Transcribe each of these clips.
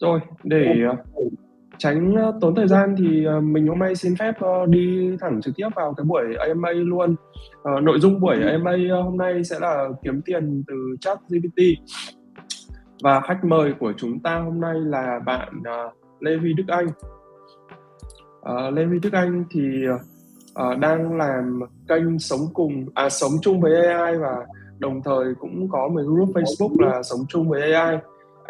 Rồi, để ờ, tránh ờ, tốn thời gian thì ờ, mình hôm nay xin phép đi thẳng trực tiếp vào cái buổi AMA luôn. Uh, nội dung buổi AMA hôm nay sẽ là kiếm tiền từ chat GPT và khách mời của chúng ta hôm nay là bạn uh, Lê Huy Đức Anh. Uh, Lê Huy Đức Anh thì uh, đang làm kênh sống cùng à sống chung với AI và đồng thời cũng có một group Facebook là sống chung với AI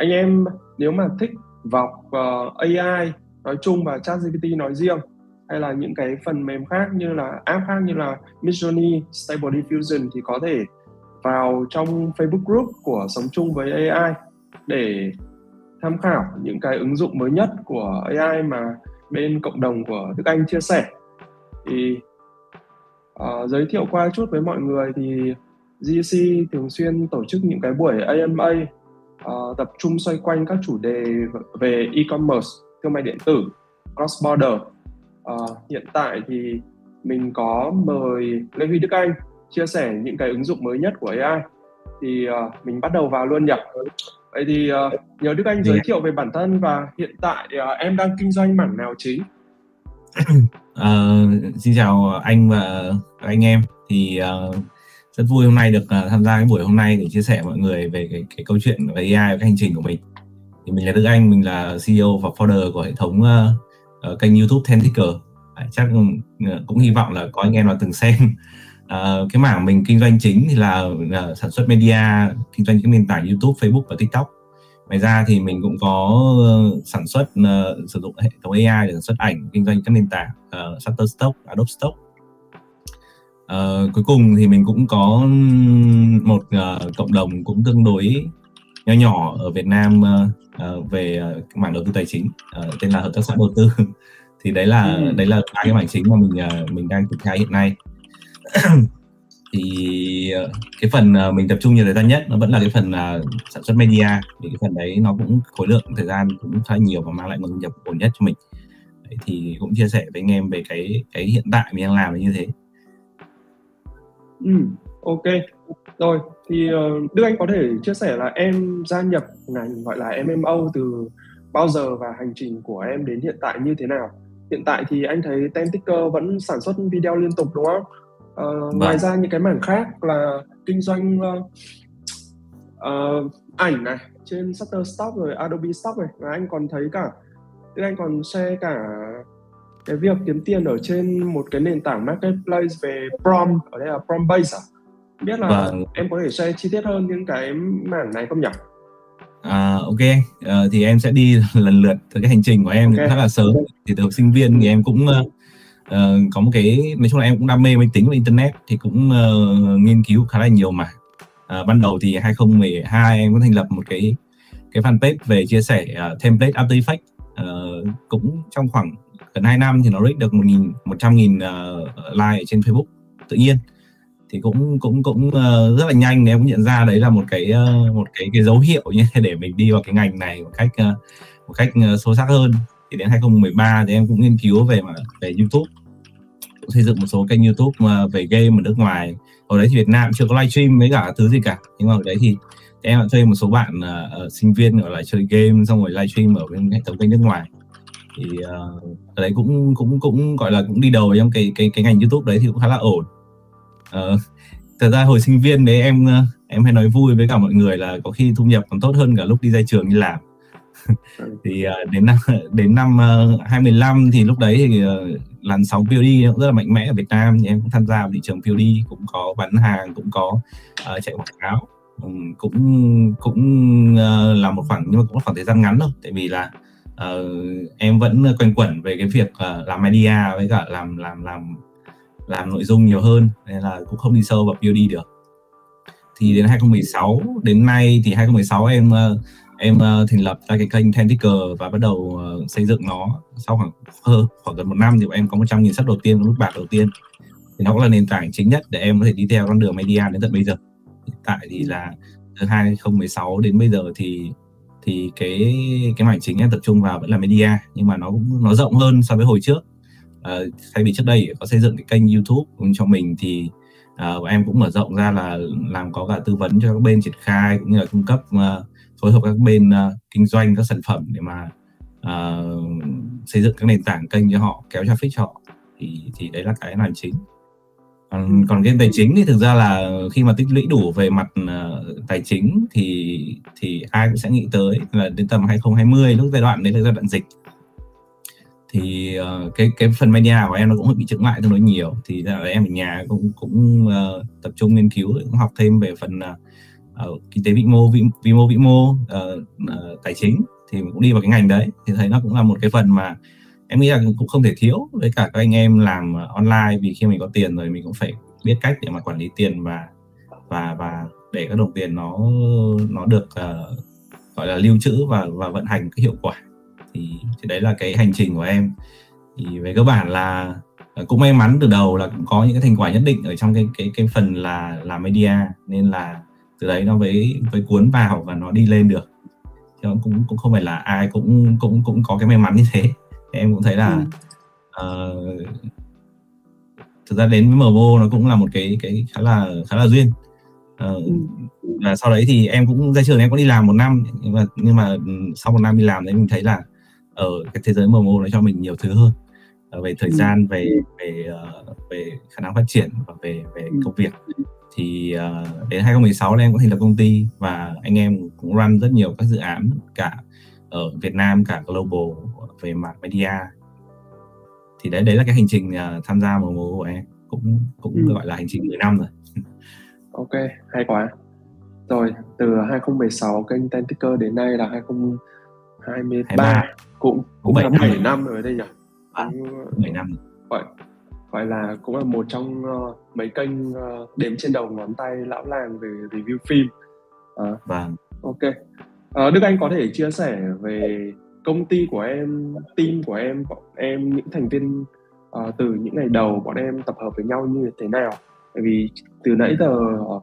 anh em nếu mà thích vào uh, ờ, AI nói chung và ChatGPT nói riêng hay là những cái phần mềm khác như là app khác như là Midjourney, Stable Diffusion thì có thể vào trong Facebook group của Sống chung với AI để tham khảo những cái ứng dụng mới nhất của AI mà bên cộng đồng của Đức Anh chia sẻ. Thì uh, giới thiệu qua chút với mọi người thì GC thường xuyên tổ chức những cái buổi AMA uh, tập trung xoay quanh các chủ đề về e-commerce, thương mại điện tử, cross border. Uh, hiện tại thì mình có mời Lê Huy Đức Anh chia sẻ những cái ứng dụng mới nhất của AI. Thì uh, mình bắt đầu vào luôn nhỉ. Vậy thì uh, nhờ Đức Anh giới thiệu về bản thân và hiện tại uh, em đang kinh doanh mảng nào chính? uh, xin chào anh và anh em. Thì uh, rất vui hôm nay được uh, tham gia cái buổi hôm nay để chia sẻ mọi người về cái, cái câu chuyện về AI và cái hành trình của mình. Thì mình là Đức Anh mình là CEO và founder của hệ thống uh, uh, kênh YouTube Ten à, chắc uh, cũng hy vọng là có anh em nào từng xem. Uh, cái mảng mình kinh doanh chính thì là uh, sản xuất media kinh doanh các nền tảng YouTube Facebook và TikTok. Ngoài ra thì mình cũng có uh, sản xuất uh, sử dụng hệ thống AI để sản xuất ảnh kinh doanh các nền tảng uh, Shutterstock, Adobe Stock uh, cuối cùng thì mình cũng có một uh, cộng đồng cũng tương đối nhỏ nhỏ ở Việt Nam uh, về uh, mảng đầu tư tài chính uh, tên là hợp tác xã đầu tư. Thì đấy là ừ. đấy là ba cái mảng chính mà mình uh, mình đang triển khai hiện nay. Thì uh, cái phần uh, mình tập trung nhiều thời gian nhất nó vẫn là cái phần uh, sản xuất media. Vì cái phần đấy nó cũng khối lượng thời gian cũng khá nhiều và mang lại nguồn thu nhập ổn nhất cho mình. Đấy, thì cũng chia sẻ với anh em về cái cái hiện tại mình đang làm là như thế Ừ, ok. Rồi, thì uh, Đức Anh có thể chia sẻ là em gia nhập ngành gọi là MMO từ bao giờ và hành trình của em đến hiện tại như thế nào? Hiện tại thì anh thấy Tenticker vẫn sản xuất video liên tục đúng không? Uh, ngoài ra những cái mảng khác là kinh doanh uh, uh, ảnh này trên Shutterstock rồi Adobe Stock này và anh còn thấy cả Đức Anh còn share cả cái việc kiếm tiền ở trên một cái nền tảng marketplace về prom ở đây là prom base à? Biết là vâng. em có thể share chi tiết hơn những cái mảng này không nhỉ? À, ok à, thì em sẽ đi lần lượt từ cái hành trình của em okay. khá là sớm. Thì từ sinh viên thì em cũng uh, có một cái nói chung là em cũng đam mê máy tính và internet thì cũng uh, nghiên cứu khá là nhiều mà. Uh, ban đầu thì 2012 em có thành lập một cái cái fanpage về chia sẻ uh, template After Effects. Uh, cũng trong khoảng gần 2 năm thì nó reach được một nghìn một trăm nghìn uh, like trên Facebook tự nhiên. Thì cũng cũng cũng uh, rất là nhanh em cũng nhận ra đấy là một cái uh, một cái cái dấu hiệu như để mình đi vào cái ngành này một cách uh, một cách uh, sâu sắc hơn. Thì đến 2013 thì em cũng nghiên cứu về mà về YouTube. Cũng xây dựng một số kênh YouTube mà về game ở nước ngoài. Ở đấy thì Việt Nam chưa có livestream với cả thứ gì cả. Nhưng mà ở đấy thì em đã thuê một số bạn uh, sinh viên ở lại chơi game xong rồi livestream ở bên hệ thống kênh nước ngoài thì uh, đấy cũng cũng cũng gọi là cũng đi đầu trong cái cái cái ngành YouTube đấy thì cũng khá là ổn. Uh, thật ra hồi sinh viên đấy em ờ, em hay nói vui với cả mọi người là có khi thu nhập còn tốt hơn cả lúc đi ra trường đi làm. Thì uh, đến năm đến năm uh, 2015 thì lúc đấy thì uh, làn sóng POD cũng rất là mạnh mẽ ở Việt Nam thì em cũng tham gia vào thị trường POD cũng có bán hàng cũng có uh, chạy quảng cáo. Um, cũng cũng uh, là một khoảng nhưng mà cũng là khoảng thời gian ngắn thôi. Tại vì là uh, em vẫn ờ, quanh quẩn về cái việc uh, làm media với cả làm làm làm làm nội dung nhiều hơn nên là cũng không đi sâu vào POD được. Thì đến 2016 đến nay thì 2016 em uh, em uh, thành lập ra cái kênh Tentacle và bắt đầu uh, xây dựng nó sau khoảng hơn khoảng gần một năm thì em có 100 nghìn sub đầu tiên nút bạc đầu tiên. Thì nó cũng là nền tảng chính nhất để em có thể đi theo con đường media đến tận bây giờ. Hiện tại thì là từ 2016 đến bây giờ thì thì cái cái mảng chính em tập trung vào vẫn là media nhưng mà nó cũng nó rộng hơn so với hồi trước. À, thay vì trước đây có xây dựng cái kênh YouTube cho mình thì à, em cũng mở rộng ra là làm có cả tư vấn cho các bên triển khai cũng như là cung cấp uh, phối hợp các bên uh, kinh doanh các sản phẩm để mà uh, xây dựng các nền tảng kênh cho họ kéo traffic cho họ. Thì thì đấy là cái làm chính còn còn game tài chính thì thực ra là khi mà tích lũy đủ về mặt uh, tài chính thì thì ai cũng sẽ nghĩ tới là đến tầm 2020 lúc giai đoạn đấy là giai đoạn dịch. Thì uh, cái cái phần media của em nó cũng bị chững lại tương đối nhiều. Thì là em ở nhà cũng cũng uh, tập trung nghiên cứu cũng học thêm về phần uh, kinh tế vĩ mô vĩ, vĩ mô vĩ mô uh, uh, tài chính thì cũng đi vào cái ngành đấy. Thì thấy nó cũng là một cái phần mà em nghĩ là cũng không thể thiếu. Với cả các anh em làm ờ, online vì khi mình có tiền rồi mình cũng phải biết cách để mà quản lý tiền và và và để các đồng tiền nó nó được uh, gọi là lưu trữ và và vận hành cái hiệu quả. Thì, thì đấy là cái hành trình của em. Thì về cơ bản là ờ, cũng may mắn từ đầu là cũng có những cái thành quả nhất định ở trong cái cái cái phần là làm media nên là từ đấy nó với với cuốn vào và nó đi lên được. Chứ cũng cũng không phải là ai cũng cũng cũng có cái may mắn như thế em cũng thấy là ừ. uh, thực ra đến với MMO nó cũng là một cái cái khá là khá là duyên uh, ừ. và sau đấy thì em cũng ra trường em có đi làm một năm nhưng mà nhưng mà sau một năm đi làm đấy mình thấy là ở cái thế giới MMO nó cho mình nhiều thứ hơn uh, về thời ừ. gian về về uh, về khả năng phát triển và về về ừ. công việc thì uh, đến 2016 em cũng thành lập công ty và anh em cũng run rất nhiều các dự án cả ở Việt Nam cả global về mặt media. Thì đấy đấy là cái hành trình uh, tham gia MMO của em cũng cũng ừ. gọi là hành trình 10 năm rồi. Ok hay quá. Rồi từ 2016 kênh Tentacle đến nay là 2023 23. cũng cũng là 7 năm, năm rồi đây nhỉ? À, 7 năm vậy gọi là cũng là một trong uh, mấy kênh uh, đếm trên đầu ngón tay lão làng về review phim. Uh, vâng. Ok Ờ, Đức Anh có thể chia sẻ về công ty của em team của em bọn em những thành viên uh, từ những ngày đầu bọn em tập hợp với nhau như thế nào? Bởi vì từ nãy giờ uh,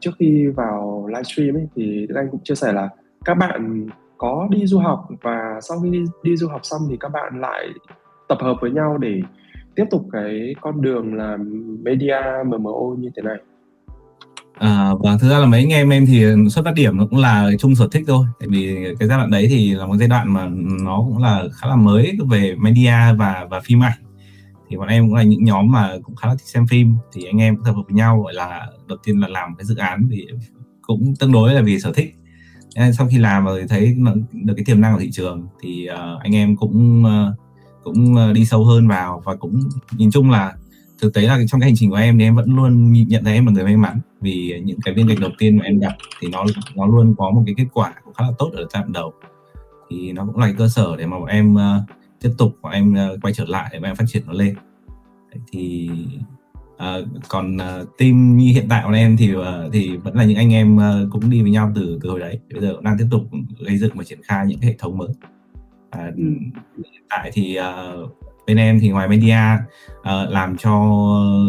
trước khi vào livestream ấy thì Đức Anh cũng chia sẻ là các bạn có đi du học và sau khi đi, đi du học xong thì các bạn lại tập hợp với nhau để tiếp tục cái con đường là media MMO như thế này. À, và thực ra là mấy anh em em thì xuất phát điểm nó cũng là chung sở thích thôi. Tại vì cái giai đoạn đấy thì là một giai đoạn mà nó cũng là khá là mới về media và và phim ảnh. Thì bọn em cũng là những nhóm mà cũng khá là thích xem phim. Thì anh em tập hợp với nhau gọi là đầu tiên là làm cái dự án thì cũng tương đối là vì sở thích. Nên sau khi làm rồi thấy được cái tiềm năng của thị trường thì uh, anh em cũng uh, cũng đi sâu hơn vào và cũng nhìn chung là thực tế là trong cái hành trình của em thì em vẫn luôn nhận thấy em là người may mắn. Vì những cái viên gạch đầu tiên mà em đặt thì nó nó luôn có một cái kết quả cũng khá là tốt ở giai đoạn đầu. Thì nó cũng là cái cơ sở để mà bọn em uh, tiếp tục bọn em uh, quay trở lại để bọn em phát triển nó lên. Đấy, thì uh, còn uh, team như hiện tại của em thì uh, thì vẫn là những anh em uh, cũng đi với nhau từ từ hồi đấy. Bây giờ cũng đang tiếp tục gây dựng và triển khai những hệ thống mới. Uh, hiện tại thì uh, bên em thì ngoài media uh, làm cho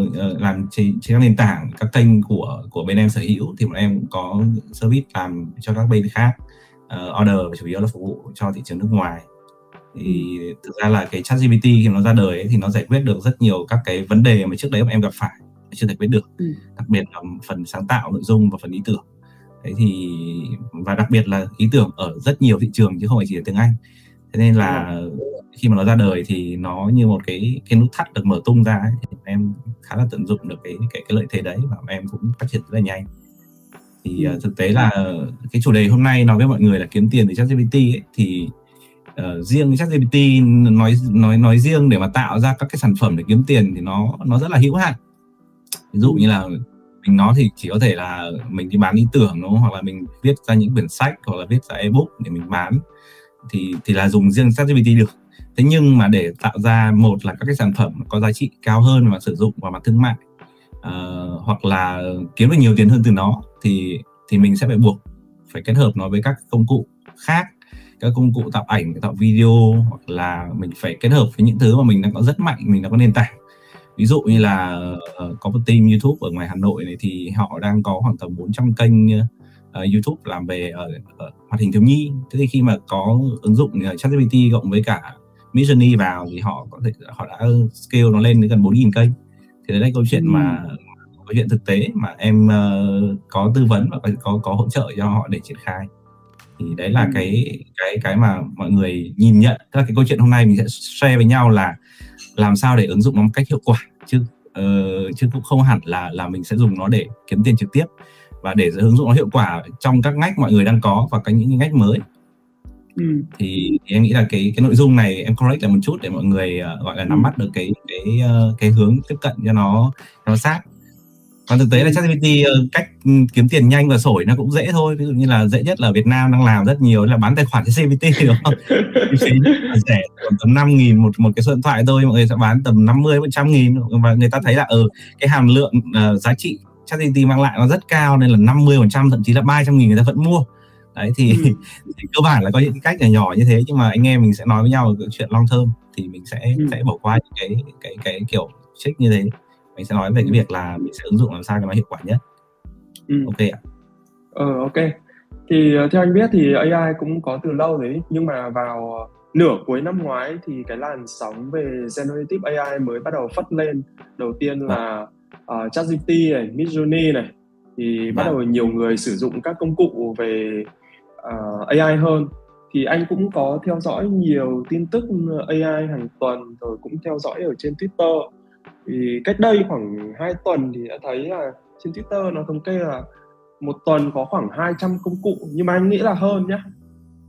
uh, làm trên, trên các nền tảng các kênh của của bên em sở hữu thì bọn em cũng có service làm cho các bên khác. Uh, order và chủ yếu là phục vụ cho thị trường nước ngoài. Thì thực ra là cái chat GPT khi nó ra đời ấy, thì nó giải quyết được rất nhiều các cái vấn đề mà trước đấy bọn em gặp phải chưa giải quyết được. Ừ. đặc biệt là phần sáng tạo nội dung và phần ý tưởng. Đấy thì và đặc biệt là ý tưởng ở rất nhiều thị trường chứ không phải chỉ là tiếng Anh thế nên là khi mà nó ra đời thì nó như một cái cái nút thắt được mở tung ra ấy. em khá là tận dụng được cái cái cái lợi thế đấy và em cũng phát triển rất là nhanh thì uh, thực tế là cái chủ đề hôm nay nói với mọi người là kiếm tiền từ ChatGPT ấy thì uh, riêng ChatGPT nói nói nói riêng để mà tạo ra các cái sản phẩm để kiếm tiền thì nó nó rất là hữu hạn ví dụ như là mình nói thì chỉ có thể là mình đi bán ý tưởng đúng không? hoặc là mình viết ra những quyển sách hoặc là viết ra ebook để mình bán thì thì là dùng riêng ChatGPT được. Thế nhưng mà để tạo ra một là các cái sản phẩm có giá trị cao hơn mà sử dụng vào mặt thương mại uh, hoặc là kiếm được nhiều tiền hơn từ nó thì thì mình sẽ phải buộc phải kết hợp nó với các công cụ khác các công cụ tạo ảnh tạo video hoặc là mình phải kết hợp với những thứ mà mình đang có rất mạnh mình đã có nền tảng. Ví dụ như là uh, có một team YouTube ở ngoài Hà Nội này thì họ đang có khoảng tầm 400 kênh uh, YouTube làm về uh, uh, hoạt hình thiếu nhi. Thế thì khi mà có ứng dụng uh, ChatGPT cộng với cả Midjourney vào thì họ có thể họ đã scale nó lên đến gần 4.000 kênh. Thì đấy là câu chuyện mà câu chuyện thực tế mà em uh, có tư vấn và có, có có hỗ trợ cho họ để triển khai. Thì đấy là cái cái cái mà mọi người nhìn nhận. Tức là cái câu chuyện hôm nay mình sẽ share với nhau là làm sao để ứng dụng nó một cách hiệu quả chứ. Uh, chứ cũng không hẳn là là mình sẽ dùng nó để kiếm tiền trực tiếp và để ứng dụng nó hiệu quả trong các ngách mọi người đang có và cái những ngách mới. Ừ. thì, thì em nghĩ là cái cái nội dung này em correct là một chút để mọi người uh, gọi là nắm ừ. bắt được cái cái uh, cái hướng tiếp cận cho nó cho nó sát. Còn thực tế là ChatGPT uh, cách kiếm tiền nhanh và sổi nó cũng dễ thôi. Ví dụ như là dễ nhất là Việt Nam đang làm rất nhiều là bán tài khoản cho ChatGPT đúng không? Phí rẻ tầm năm nghìn một một cái số điện thoại thôi mọi người sẽ bán tầm 50 một trăm nghìn. Và người ta thấy là ở ừ, cái hàm lượng uh, giá trị ChatGPT mang lại nó rất cao nên là 50 phần trăm thậm chí là 300 nghìn người ta vẫn mua. Đấy thì, ừ. thì cơ bản là có những cách nhỏ nhỏ như thế nhưng mà anh em mình sẽ nói với nhau cái chuyện long term thì mình sẽ ừ. sẽ bỏ qua những cái cái cái kiểu check như thế. Mình sẽ nói về cái việc là mình sẽ ứng dụng làm sao cho nó hiệu quả nhất. Ừ. ok ạ. Ờ ok. Thì ờ, theo anh biết thì AI cũng có từ lâu đấy nhưng mà vào nửa cuối năm ngoái thì cái làn sóng về generative AI mới bắt đầu phất lên. Đầu tiên là uh, ChatGPT này, Midjourney này thì bắt vâng. đầu nhiều người sử dụng các công cụ về uh, AI hơn. Thì anh cũng có theo dõi nhiều tin tức AI hàng tuần rồi cũng theo dõi ở trên Twitter. Thì cách đây khoảng 2 tuần thì đã thấy là trên Twitter nó thống kê là một tuần có khoảng 200 công cụ. Nhưng mà anh nghĩ là hơn nhé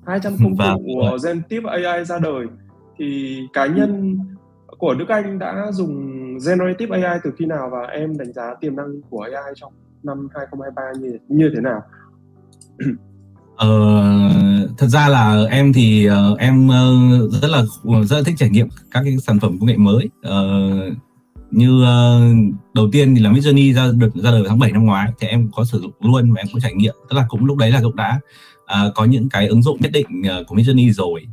200 công vâng, cụ của Gentive AI ra đời. Thì cá nhân của Đức Anh đã dùng Generative AI từ khi nào và em đánh giá tiềm năng của AI trong năm 2023 như như thế nào? Ờ, thật ra là em thì uh, em uh, rất là rất là thích trải nghiệm các cái sản phẩm công nghệ mới. Uh, như uh, đầu tiên thì là Midjourney ra được ra đời tháng 7 năm ngoái thì em có sử dụng luôn và em có trải nghiệm tức là cũng lúc đấy là cũng đã uh, có những cái ứng dụng nhất định uh, của Midjourney rồi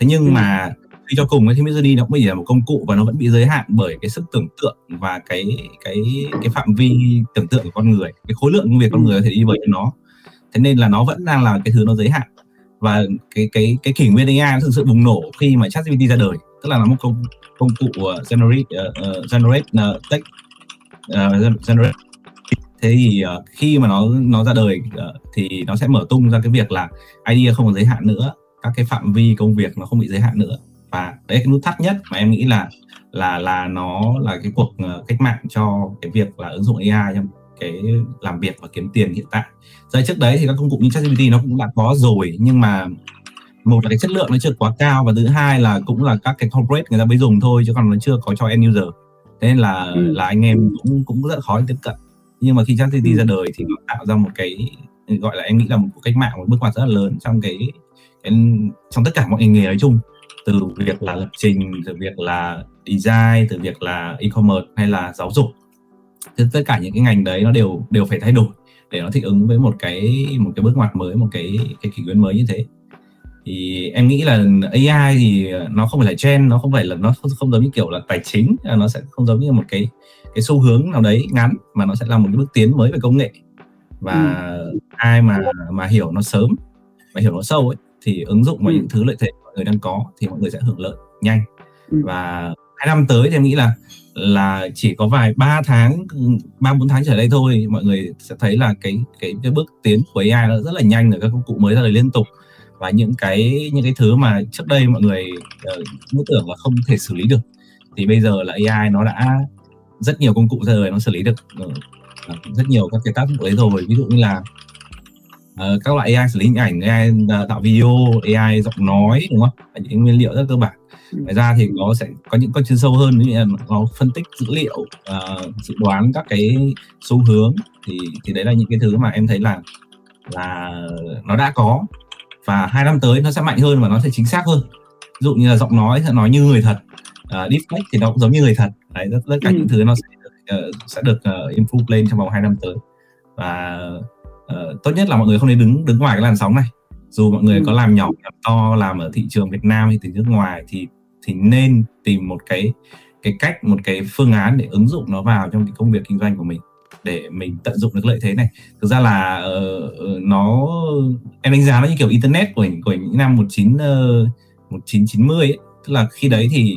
thế nhưng ừ. mà khi cho cùng thì Midjourney nó cũng chỉ là một công cụ và nó vẫn bị giới hạn bởi cái sức tưởng tượng và cái cái cái phạm vi tưởng tượng của con người cái khối lượng công việc con người có thể đi với nó. Thế nên là nó vẫn đang là cái thứ nó giới hạn. Và cái cái cái kỷ nguyên AI thực sự bùng nổ khi mà ChatGPT ra đời. Tức là nó một công công cụ uh, generate uh, generate uh, text uh, generate. Thế thì uh, khi mà nó nó ra đời uh, thì nó sẽ mở tung ra cái việc là idea không có giới hạn nữa các cái phạm vi công việc nó không bị giới hạn nữa và đấy cái nút thắt nhất mà em nghĩ là là là nó là cái cuộc uh, cách mạng cho cái việc là ứng dụng AI trong cái làm việc và kiếm tiền hiện tại. Rồi trước đấy thì các công cụ như ChatGPT nó cũng đã có rồi nhưng mà một là cái chất lượng nó chưa quá cao và thứ hai là cũng là các cái corporate người ta mới dùng thôi chứ còn nó chưa có cho end user thế nên là ừ. là anh em cũng cũng rất khó tiếp cận nhưng mà khi ChatGPT ừ. ra đời thì nó tạo ra một cái gọi là em nghĩ là một cuộc cách mạng một bước ngoặt rất là lớn trong cái, cái trong tất cả mọi ngành nghề nói chung từ việc là lập trình từ việc là design từ việc là e-commerce hay là giáo dục thì tất cả những cái ngành đấy nó đều đều phải thay đổi để nó thích ứng với một cái một cái bước ngoặt mới một cái cái kỷ nguyên mới như thế thì em nghĩ là AI thì nó không phải là trend nó không phải là nó không, không giống như kiểu là tài chính nó sẽ không giống như một cái cái xu hướng nào đấy ngắn mà nó sẽ là một cái bước tiến mới về công nghệ và ừ. ai mà mà hiểu nó sớm và hiểu nó sâu ấy thì ứng dụng vào ừ. những thứ lợi thế người đang có thì mọi người sẽ hưởng lợi nhanh. Ừ. và hai năm tới thì em nghĩ là là chỉ có vài ba tháng ba bốn tháng trở đây thôi mọi người sẽ thấy là cái cái cái bước tiến của AI nó rất là nhanh rồi các công cụ mới ra đời liên tục. Và những cái những cái thứ mà trước đây mọi người uh, nghĩ tưởng là không thể xử lý được thì bây giờ là AI nó đã rất nhiều công cụ ra đời nó xử lý được uh, rất nhiều các cái tác dụng đấy rồi. Ví dụ như là uh, các loại AI xử lý hình ảnh AI tạo video AI giọng nói đúng không? Là những nguyên liệu rất cơ bản. Ừ. ngoài ra thì nó sẽ có những con chuyên sâu hơn như là nó phân tích dữ liệu uh, dự đoán các cái xu hướng thì thì đấy là những cái thứ mà em thấy là là nó đã có. Và hai năm tới nó sẽ mạnh hơn và nó sẽ chính xác hơn. Ví dụ như là giọng nói sẽ nói như người thật uh, deepfake thì nó cũng giống như người thật. Đấy tất, tất cả ừ. những thứ nó sẽ uh, sẽ được uh, improve lên trong vòng hai năm tới. Và uh, tốt nhất là mọi người không nên đứng đứng ngoài cái làn sóng này dù mọi người ừ. có làm nhỏ làm to làm ở thị trường Việt Nam hay từ nước ngoài thì thì nên tìm một cái cái cách một cái phương án để ứng dụng nó vào trong cái công việc kinh doanh của mình để mình tận dụng được lợi thế này thực ra là uh, nó em đánh giá nó như kiểu internet của của những năm 19 uh, 1990 ấy. tức là khi đấy thì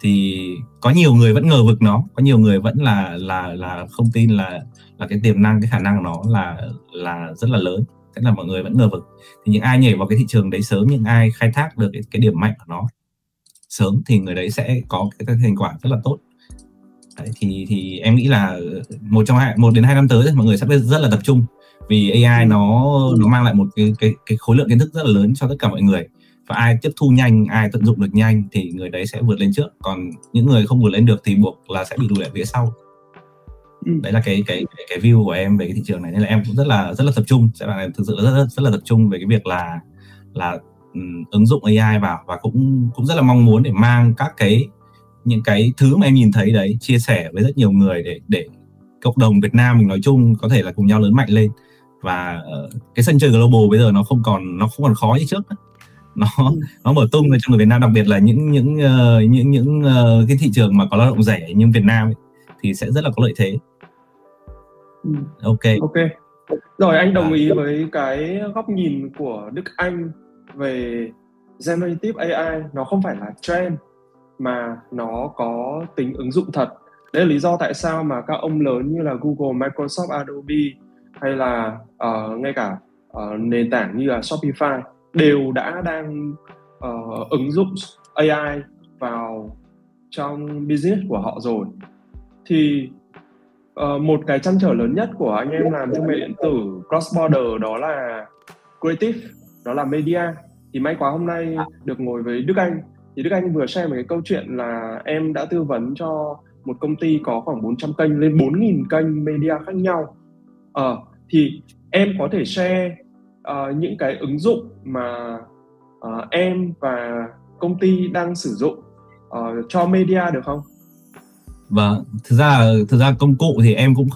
thì có nhiều người vẫn ngờ vực nó có nhiều người vẫn là là là không tin là là cái tiềm năng cái khả năng nó là là rất là lớn thế là mọi người vẫn ngờ vực. Thì những ai nhảy vào cái thị trường đấy sớm những ai khai thác được cái, cái điểm mạnh của nó sớm thì người đấy sẽ có cái, cái thành quả rất là tốt. Đấy, thì thì em nghĩ là một trong hai một đến hai năm tới mọi người sẽ rất là tập trung vì AI nó nó mang lại một cái cái cái khối lượng kiến thức rất là lớn cho tất cả mọi người. Và ai tiếp thu nhanh ai tận dụng được nhanh thì người đấy sẽ vượt lên trước. Còn những người không vượt lên được thì buộc là sẽ bị lùi lại phía sau ừ. đấy là cái cái cái view của em về cái thị trường này nên là em cũng rất là rất là tập trung sẽ là thực sự là rất, rất rất là tập trung về cái việc là là um, ứng dụng AI vào và cũng cũng rất là mong muốn để mang các cái những cái thứ mà em nhìn thấy đấy chia sẻ với rất nhiều người để để cộng đồng Việt Nam mình nói chung có thể là cùng nhau lớn mạnh lên và uh, cái sân chơi global bây giờ nó không còn nó không còn khó như trước nữa nó ừ. nó mở tung cho người Việt Nam đặc biệt là những những uh, những những uh, cái thị trường mà có lao động rẻ như Việt Nam ấy, thì sẽ rất là có lợi thế. Ừ. Ok. Ok. Rồi anh đồng ý với cái góc nhìn của Đức Anh về generative AI nó không phải là trend mà nó có tính ứng dụng thật. Đấy là lý do tại sao mà các ông lớn như là Google, Microsoft, Adobe hay là uh, ngay cả uh, nền tảng như là Shopify đều đã đang uh, ứng dụng AI vào trong business của họ rồi thì uh, một cái chăn trở lớn nhất của anh em làm thương mại điện tử cross border đó là creative đó là media. Thì may quá hôm nay được ngồi với Đức Anh. Thì Đức Anh vừa share một cái câu chuyện là em đã tư vấn cho một công ty có khoảng 400 kênh lên 4.000 kênh media khác nhau. Ờ, thì em có thể share uh, những cái ứng dụng mà uh, em và công ty đang sử dụng uh, cho media được không? Vâng, thực ra thực ra công cụ thì em cũng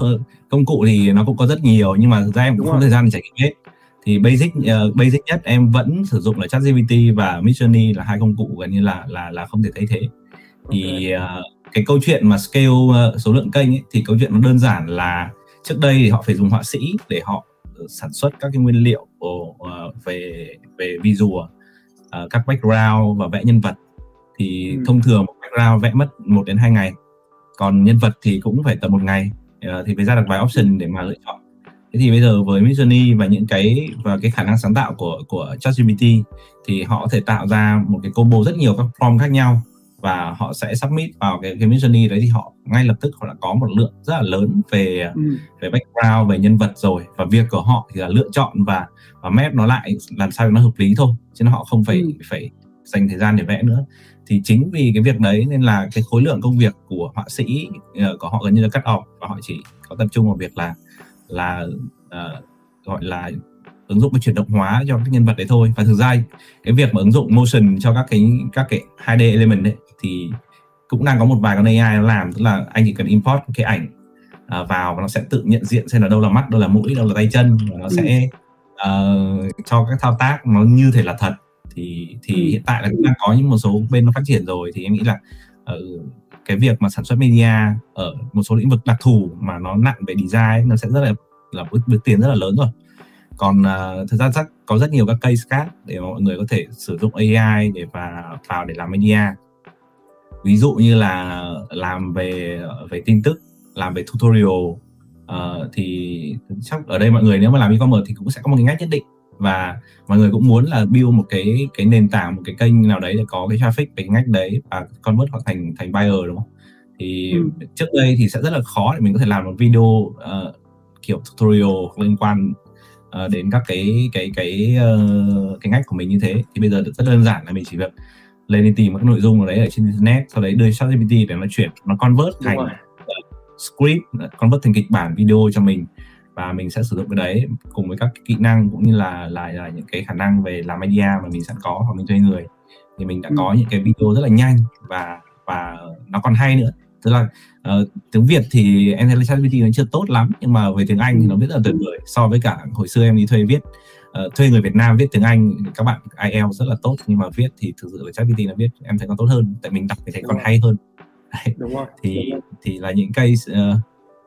công cụ thì nó cũng có rất nhiều nhưng mà thực ra em cũng Đúng không rồi. thời gian để trải nghiệm hết. Thì basic uh, basic nhất em vẫn sử dụng là ChatGPT và Midjourney là hai công cụ gần như là là là không thể thay thế. Thì uh, cái câu chuyện mà scale uh, số lượng kênh ấy, thì câu chuyện nó đơn giản là trước đây thì họ phải dùng họa sĩ để họ sản xuất các cái nguyên liệu uh, về về visual uh, các background và vẽ nhân vật thì ừ. thông thường một background vẽ mất 1 đến 2 ngày còn nhân vật thì cũng phải tầm một ngày. Uh, thì phải ra được vài option để mà lựa chọn. Thế thì bây giờ với Midjourney và những cái và cái khả năng sáng tạo của của ChatGPT thì họ có thể tạo ra một cái combo rất nhiều các prompt khác nhau và họ sẽ submit vào cái cái Midjourney đấy thì họ ngay lập tức họ đã có một lượng rất là lớn về ừ. về background về nhân vật rồi. Và việc của họ thì là lựa chọn và và map nó lại làm sao cho nó hợp lý thôi. Chứ họ không phải ừ. phải dành thời gian để vẽ nữa thì chính vì cái việc đấy nên là cái khối lượng công việc của họa sĩ uh, của họ gần như là cắt off và họ chỉ có tập trung vào việc là là uh, gọi là ứng dụng cái chuyển động hóa cho các nhân vật đấy thôi và thực ra cái việc mà ứng dụng motion cho các cái các cái 2D element đấy thì cũng đang có một vài con AI nó làm tức là anh chỉ cần import cái ảnh uh, vào và nó sẽ tự nhận diện xem là đâu là mắt đâu là mũi đâu là tay chân và nó ừ. sẽ uh, cho các thao tác nó như thể là thật thì thì ừ. hiện tại là cũng đang có những một số bên nó phát triển rồi. Thì em nghĩ là uh, cái việc mà sản xuất media ở một số lĩnh vực đặc thù mà nó nặng về design nó sẽ rất là là bước, bước tiến rất là lớn rồi. Còn uh, thực ra chắc có rất nhiều các case khác để mọi người có thể sử dụng AI để và vào để làm media. Ví dụ như là làm về về tin tức làm về tutorial uh, thì chắc ở đây mọi người nếu mà làm e-commerce thì cũng sẽ có một cái ngách nhất định và mọi người cũng muốn là build một cái cái nền tảng một cái kênh nào đấy để có cái traffic cái ngách đấy và convert họ thành thành buyer đúng không? Thì ừ. trước đây thì sẽ rất là khó để mình có thể làm một video uh, kiểu tutorial liên quan uh, đến các cái cái cái uh, cái ngách của mình như thế. Thì bây giờ rất đơn giản là mình chỉ việc lên đi tìm các nội dung ở đấy ở trên internet sau đấy đưa ChatGPT để nó chuyển nó convert thành script convert thành kịch bản video cho mình và mình sẽ sử dụng cái đấy cùng với các kỹ năng cũng như là là, là những cái khả năng về làm media mà mình sẵn có hoặc mình thuê người thì mình đã ừ. có những cái video rất là nhanh và và nó còn hay nữa tức là uh, tiếng Việt thì em thấy là ChatGPT nó chưa tốt lắm nhưng mà về tiếng Anh thì nó viết rất là tuyệt vời so với cả hồi xưa em đi thuê viết uh, thuê người Việt Nam viết tiếng Anh các bạn IELTS rất là tốt nhưng mà viết thì thực sự là ChatGPT nó viết em thấy còn tốt hơn tại mình đọc thì thấy Đúng còn rồi. hay hơn Đấy. đúng rồi thì đúng rồi. thì là những case uh,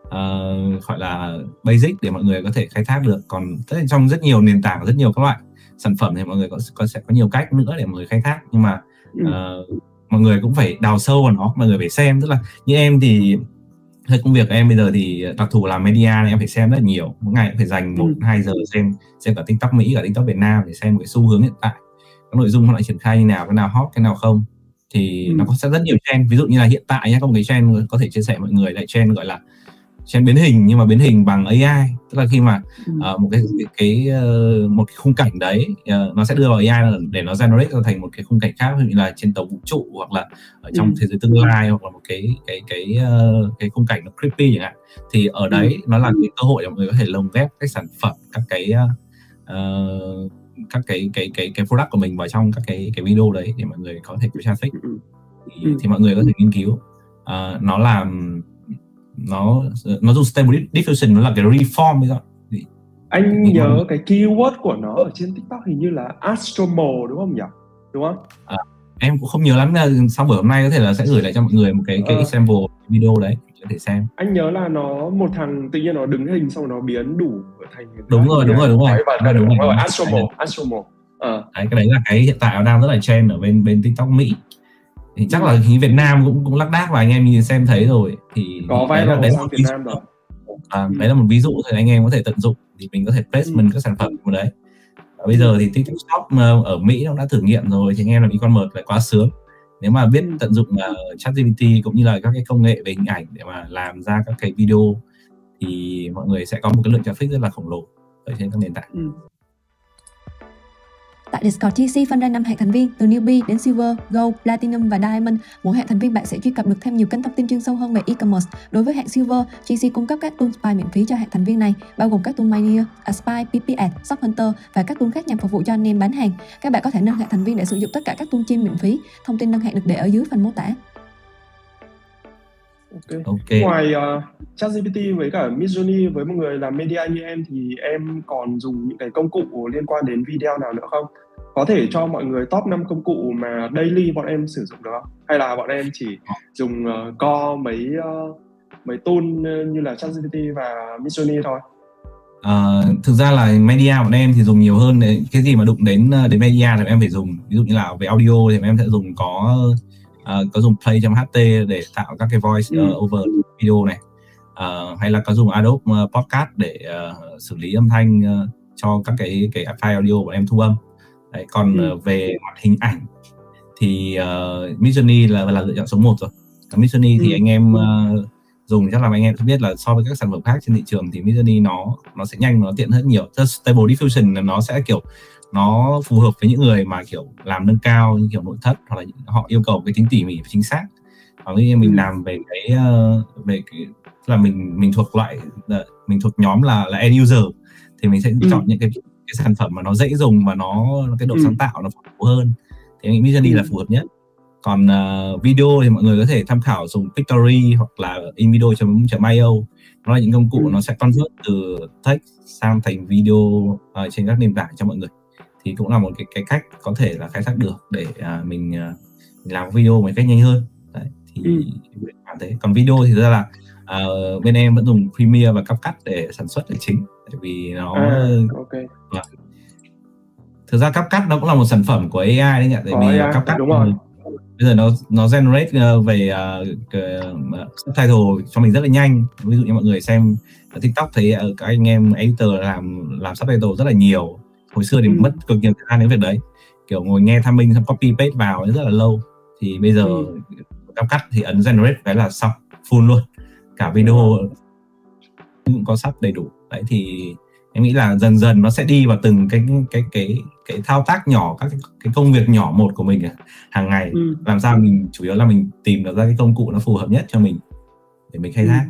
uh, gọi là basic để mọi người có thể khai thác được. Còn tất nhiên trong rất nhiều nền tảng rất nhiều các loại sản phẩm thì mọi người có, có sẽ có nhiều cách nữa để mọi người khai thác. Nhưng mà Ừ. Ờ, mọi người cũng phải đào sâu vào nó mọi người phải xem. Tức là như em thì hơi công việc của em bây giờ thì đặc thù làm media nên em phải xem rất là nhiều. Mỗi ngày cũng phải dành một Ừ. hai giờ xem xem cả tiktok mỹ cả tiktok việt nam để xem cái xu hướng hiện tại. Các nội dung nó lại triển khai như nào cái nào hot cái nào không. Thì Ừ. nó có sẽ rất nhiều trend. Ví dụ như là hiện tại nhé có một cái trend có thể chia sẻ mọi người lại trend gọi là trend biến hình nhưng mà biến hình bằng AI tức là khi mà Ừ. ờ, một cái cái, ờ, một cái khung cảnh đấy ờ, nó sẽ đưa vào AI để nó generate ra thành một cái khung cảnh khác ví dụ như là trên tàu vũ trụ hoặc là ở trong Ừ. thế giới tương lai hoặc là một cái cái cái ờ, cái khung cảnh nó creepy chẳng hạn thì ở đấy nó là cái cơ hội để mọi người có thể lồng ghép các sản phẩm các cái ờ, các cái cái cái cái product của mình vào trong các cái cái video đấy để mọi người có thể có traffic Ừ. Ừ. thì, Ừ. thì mọi người có thể nghiên cứu Ờ, nó làm nó nó dùng stable diffusion nó là cái reform ấy đó. Anh nhớ mọi- cái keyword của nó ở trên tiktok hình như là astromo đúng không nhỉ? Đúng không? Em cũng không nhớ lắm là sau buổi hôm nay có thể là sẽ gửi lại cho mọi người một cái cái Ờ. example video đấy có thể xem. Anh nhớ là nó một thằng tự nhiên nó đứng hình xong rồi nó biến đủ thành Đúng rồi, đúng rồi, đúng rồi. Đấy, và Đúng rồi, đúng đúng rồi. rồi. astromo astromo đấy cái đấy là cái hiện tại nó đang rất là trend ở bên bên tiktok mỹ thì chắc là hình Việt Nam cũng cũng lác đác và anh em nhìn xem thấy rồi thì có đấy là, đấy là Việt Nam rồi à, Ừ. đấy là một ví dụ thôi anh em có thể tận dụng thì mình có thể placement các sản phẩm của đấy và bây giờ thì tiktok shop ờ, ở mỹ nó đã thử nghiệm rồi thì anh em làm e-commerce lại quá sướng nếu mà biết Ừ. tận dụng uh, ChatGPT cũng như là các cái công nghệ về hình ảnh để mà làm ra các cái video thì mọi người sẽ có một cái lượng traffic rất là khổng lồ ở trên các nền tảng ừ. Tại Discord GC phân ra 5 hạng thành viên từ newbie đến silver, gold, platinum và diamond. Mỗi hạng thành viên bạn sẽ truy cập được thêm nhiều kênh thông tin chuyên sâu hơn về e-commerce. Đối với hạng silver, GC cung cấp các tool spy miễn phí cho hạng thành viên này, bao gồm các tool Miner, Aspy, PP Ads, Shop Hunter và các tool khác nhằm phục vụ cho anh em bán hàng. Các bạn có thể nâng hạng thành viên để sử dụng tất cả các tool trên miễn phí. Thông tin nâng hạng được để ở dưới phần mô tả. ok ok ngoài uh, ChatGPT với cả Midjourney với một người làm media như em thì em còn dùng những cái công cụ liên quan đến video nào nữa không? Có thể cho mọi người top 5 công cụ mà daily bọn em sử dụng được không? Hay là bọn em chỉ dùng uh, co mấy uh, mấy tool uh, như là ChatGPT và Midjourney thôi? Ờ, thực ra là media bọn em thì dùng nhiều hơn đấy. cái gì mà đụng đến ờ, đến media thì em phải dùng ví dụ như là về audio thì em sẽ dùng có ờ, có dùng play.ht để tạo các cái voice ờ, Ừ. over video này Ờ, hay là có dùng Adobe ờ, podcast để ờ, xử lý âm thanh ờ, cho các cái cái file audio bọn em thu âm đấy, còn Ừ. ờ, về mặt hình ảnh thì uh, Midjourney là là lựa chọn số 1 rồi Còn Midjourney thì Ừ. anh em ờ, dùng chắc là anh em biết là so với các sản phẩm khác trên thị trường thì Midjourney nó nó sẽ nhanh nó tiện hơn nhiều là Stable Diffusion là nó sẽ kiểu nó phù hợp với những người mà kiểu làm nâng cao như kiểu nội thất hoặc là họ yêu cầu cái tính tỉ mỉ và chính xác còn khi mình Ừ. làm về cái ờ, về cái là mình mình thuộc loại ờ, mình thuộc nhóm là là end user thì mình sẽ Ừ. chọn những cái cái sản phẩm mà nó dễ dùng và nó cái độ Ừ. sáng tạo nó phù hơn thì anh nghĩ Midjourney Ừ. là phù hợp nhất còn ờ, video thì mọi người có thể tham khảo dùng Pictory hoặc là invideo.io nó là những công cụ Ừ. nó sẽ convert từ text sang thành video ờ, trên các nền tảng cho mọi người thì cũng là một cái cái cách có thể là khai thác được để à, mình, mình làm video một cách nhanh hơn đấy thì Ừ. bạn thế còn video thì ra là à, bên em vẫn dùng Premiere và CapCut để sản xuất là chính tại vì nó À, ok. thực ra CapCut nó cũng là một sản phẩm của AI đấy nhỉ? Tại Có vì AI, CapCut đúng rồi. bây giờ nó nó generate uh, về uh, subtitle cho mình rất là nhanh. Ví dụ như mọi người xem ở TikTok thấy uh, các anh em editor làm làm subtitle rất là nhiều. Hồi xưa thì Ừ. mất cực nhiều thời gian đến việc đấy. Kiểu ngồi nghe tham minh xong copy paste vào rất là lâu. Thì bây giờ Ừ. CapCut thì ấn generate cái là xong full luôn. Cả video cũng có sub đầy đủ đấy thì em nghĩ là dần dần nó sẽ đi vào từng cái cái cái cái thao tác nhỏ các cái, cái công việc nhỏ một của mình à, hàng ngày Ừ. làm sao mình chủ yếu là mình tìm được ra cái công cụ nó phù hợp nhất cho mình để mình khai Ừ. thác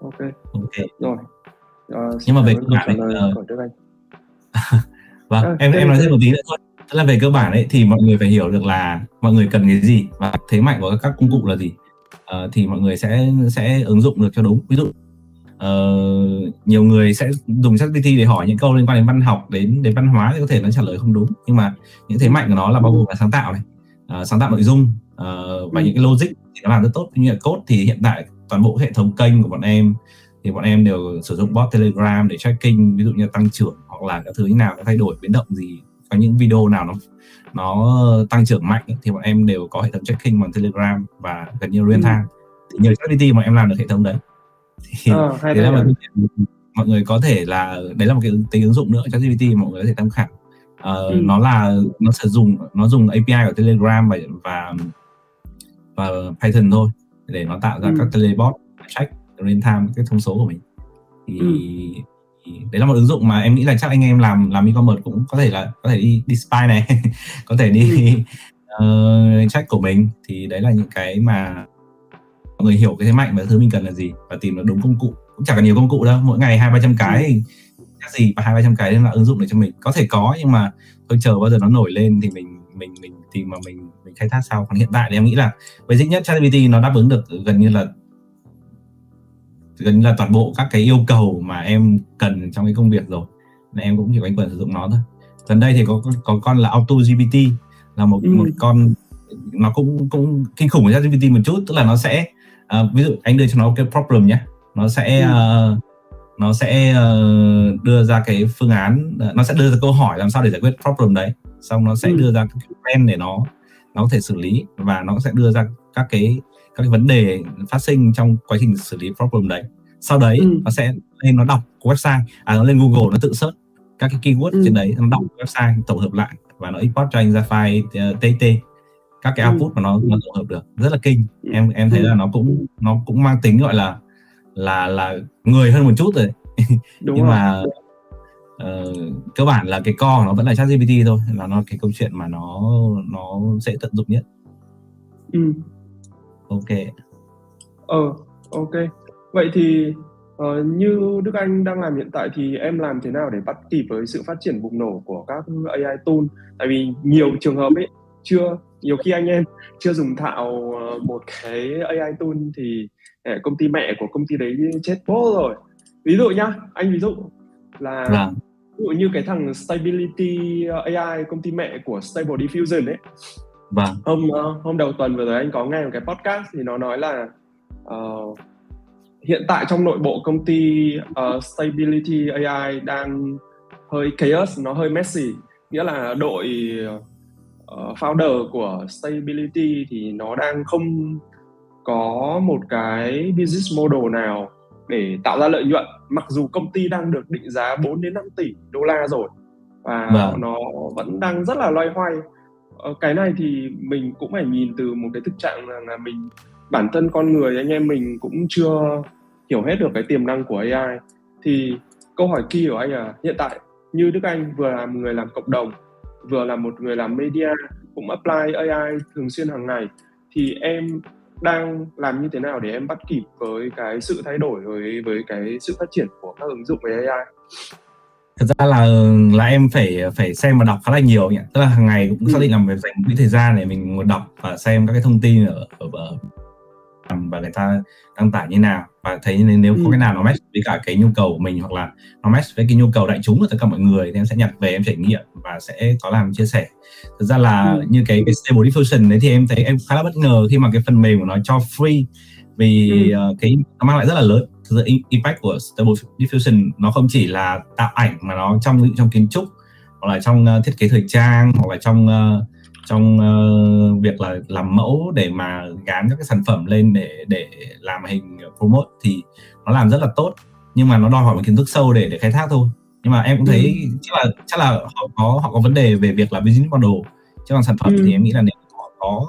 Ok. ok Rồi. Ờ, Nhưng mà về cơ bản lời ờ, vâng À, em em nói thêm một tí nữa thôi tức là về cơ bản ấy thì mọi người phải hiểu được là mọi người cần cái gì và thế mạnh của các công cụ là gì Ờ, thì mọi người sẽ sẽ ứng dụng được cho đúng ví dụ uh, nhiều người sẽ dùng ChatGPT để hỏi những câu liên quan đến văn học đến đến văn hóa thì có thể nó trả lời không đúng nhưng mà những thế mạnh của nó là bao gồm là sáng tạo này uh, sáng tạo nội dung uh, và ừ. những cái logic thì nó làm rất tốt như là code thì hiện tại toàn bộ hệ thống kênh của bọn em thì bọn em đều sử dụng bot telegram để tracking ví dụ như tăng trưởng hoặc là các thứ như nào thay đổi biến động gì có những video nào nó nó tăng trưởng mạnh thì bọn em đều có hệ thống tracking bằng telegram và gần như real ừ. time thì nhờ ChatGPT mà em làm được hệ thống đấy thì à, đấy là mọi, mọi người có thể là đấy là một cái tính ứng dụng nữa cho GPT mọi người có thể tham khảo uh, ừ. nó là nó sử dụng nó dùng API của Telegram và và và Python thôi để nó tạo ra ừ. các telebot check real time cái thông số của mình thì, ừ. thì đấy là một ứng dụng mà em nghĩ là chắc anh em làm làm e-commerce cũng có thể là có thể đi đi spy này có thể đi ừ. uh, check của mình thì đấy là những cái mà mọi người hiểu cái thế mạnh và thứ mình cần là gì và tìm được đúng công cụ. Cũng chẳng cần nhiều công cụ đâu mỗi ngày hai ba trăm cái ừ. cái gì và hai ba trăm cái là ứng dụng để cho mình. Có thể có nhưng mà thôi chờ bao giờ nó nổi lên thì mình mình mình tìm mà mình mình khai thác sau. Còn hiện tại thì em nghĩ là basic nhất ChatGPT nó đáp ứng được gần như là gần như là toàn bộ các cái yêu cầu mà em cần trong cái công việc rồi. Nên em cũng chỉ quanh quẩn sử dụng nó thôi. Gần đây thì có có con là Auto GPT là một ừ. một con nó cũng cũng kinh khủng với ChatGPT một chút tức là nó sẽ uh, ví dụ anh đưa cho nó cái problem nhé nó sẽ uh, nó sẽ uh, đưa ra cái phương án nó sẽ đưa ra câu hỏi làm sao để giải quyết problem đấy xong nó sẽ ừ. đưa ra cái plan để nó nó có thể xử lý và nó sẽ đưa ra các cái các cái vấn đề phát sinh trong quá trình xử lý problem đấy sau đấy ừ. nó sẽ lên nó đọc website à nó lên Google nó tự search các cái keyword ừ. trên đấy nó đọc website tổng hợp lại và nó export cho anh ra file uh, TT các cái ừ. output mà nó nó tổng hợp được rất là kinh ừ. em em thấy ừ. là nó cũng nó cũng mang tính gọi là là là người hơn một chút rồi Đúng nhưng rồi. mà uh, cơ bản là cái core nó vẫn là chat GPT thôi là nó cái câu chuyện mà nó nó dễ tận dụng nhất ừ. ok ờ ok vậy thì uh, như Đức Anh đang làm hiện tại thì em làm thế nào để bắt kịp với sự phát triển bùng nổ của các AI tool tại vì nhiều trường hợp ấy chưa nhiều khi anh em chưa dùng thạo ờ, một cái AI tool thì công ty mẹ của công ty đấy chết bố rồi ví dụ nhá anh ví dụ là vâng. ví dụ như cái thằng Stability AI công ty mẹ của Stable Diffusion ấy vâng. hôm ờ, hôm đầu tuần vừa rồi anh có nghe một cái podcast thì nó nói là uh, hiện tại trong nội bộ công ty uh, Stability AI đang hơi chaos nó hơi messy nghĩa là đội uh, founder của Stability thì nó đang không có một cái business model nào để tạo ra lợi nhuận mặc dù công ty đang được định giá 4 đến 5 tỷ đô la rồi và vâng. nó vẫn đang rất là loay hoay ờ, cái này thì mình cũng phải nhìn từ một cái thực trạng là, là mình bản thân con người anh em mình cũng chưa hiểu hết được cái tiềm năng của AI thì câu hỏi kia của anh là hiện tại như Đức Anh vừa là người làm cộng đồng vừa là một người làm media cũng apply AI thường xuyên hàng ngày thì em đang làm như thế nào để em bắt kịp với cái sự thay đổi với với cái sự phát triển của các ứng dụng về AI thật ra là là em phải phải xem và đọc khá là nhiều nhỉ tức là hàng ngày cũng ừ. xác định là phải dành quỹ thời gian để mình đọc và xem các cái thông tin ở, ở, ở và người ta đăng tải như nào và thấy nếu, nếu ừ. có cái nào nó match với cả cái nhu cầu của mình hoặc là nó match với cái nhu cầu đại chúng của tất cả mọi người thì em sẽ nhặt về em trải nghiệm và sẽ có làm chia sẻ thực ra là ừ. như cái, cái stable diffusion đấy thì em thấy em khá là bất ngờ khi mà cái phần mềm của nó cho free vì ừ. uh, cái nó mang lại rất là lớn thực ra impact của stable diffusion nó không chỉ là tạo ảnh mà nó trong trong kiến trúc hoặc là trong uh, thiết kế thời trang hoặc là trong uh, trong uh, việc là làm mẫu để mà gán các cái sản phẩm lên để để làm hình promote thì nó làm rất là tốt nhưng mà nó đòi hỏi một kiến thức sâu để để khai thác thôi nhưng mà em cũng thấy ừ. chắc là chắc là họ có họ có vấn đề về việc là business model chứ còn sản phẩm ừ. thì em nghĩ là nếu họ có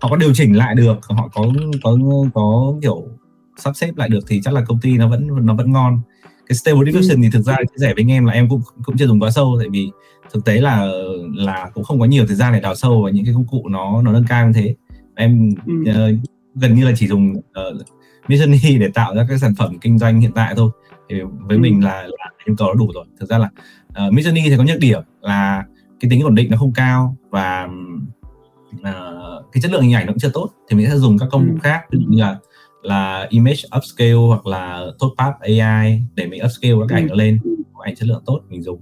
họ có điều chỉnh lại được họ có có có kiểu sắp xếp lại được thì chắc là công ty nó vẫn nó vẫn ngon cái stable diffusion ừ. thì thực ra chia sẻ với anh em là em cũng cũng chưa dùng quá sâu tại vì thực tế là là cũng không có nhiều thời gian để đào sâu vào những cái công cụ nó nó nâng cao như thế em ừ. uh, gần như là chỉ dùng uh, Midjourney để tạo ra các sản phẩm kinh doanh hiện tại thôi thì với ừ. mình là, là nhu cầu nó đủ rồi thực ra là uh, Midjourney thì có nhược điểm là cái tính ổn định nó không cao và uh, cái chất lượng hình ảnh nó cũng chưa tốt thì mình sẽ dùng các công cụ ừ. khác ví dụ như là là image upscale hoặc là top path AI để mình upscale các ảnh nó lên có ảnh chất lượng tốt mình dùng.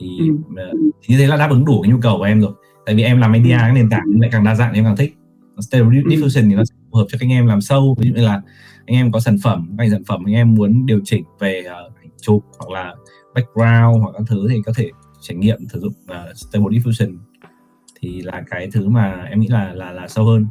Thì, ừ. thì như thế là đáp ứng đủ cái nhu cầu của em rồi. Tại vì em làm media cái nền tảng lại càng đa dạng em càng thích. Stable diffusion thì nó sẽ phù hợp cho các anh em làm sâu. Ví dụ như là anh em có sản phẩm các sản phẩm anh em muốn điều chỉnh về uh, ảnh chụp hoặc là background hoặc các thứ thì có thể trải nghiệm sử dụng uh, Stable diffusion. Thì là cái thứ mà em nghĩ là là là sâu hơn.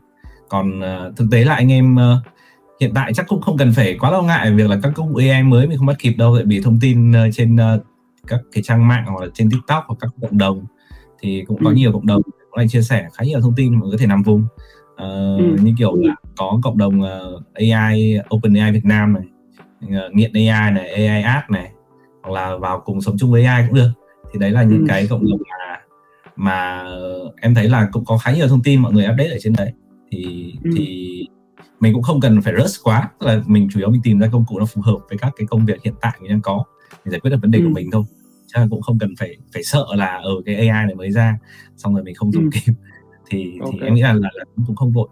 Còn uh, thực tế là anh em uh, hiện tại chắc cũng không cần phải quá lo ngại việc là các công cụ AI mới mình không bắt kịp đâu tại vì thông tin uh, trên uh, các cái trang mạng hoặc là trên TikTok hoặc các cộng đồng thì cũng có ừ. nhiều cộng đồng cũng đang chia sẻ khá nhiều thông tin mà có thể nằm vùng uh, ừ. như kiểu là có cộng đồng uh, AI Open AI Việt Nam này uh, nghiện AI này AI app này hoặc là vào cùng sống chung với AI cũng được thì đấy là những ừ. cái cộng đồng mà mà em thấy là cũng có khá nhiều thông tin mọi người update ở trên đấy thì ừ. thì mình cũng không cần phải rush quá tức là mình chủ yếu mình tìm ra công cụ nó phù hợp với các cái công việc hiện tại mình đang có để giải quyết được vấn đề ừ. của mình thôi là cũng không cần phải phải sợ là ở ừ, cái AI này mới ra xong rồi mình không dùng ừ. kịp thì okay. thì em nghĩ là, là, là cũng không vội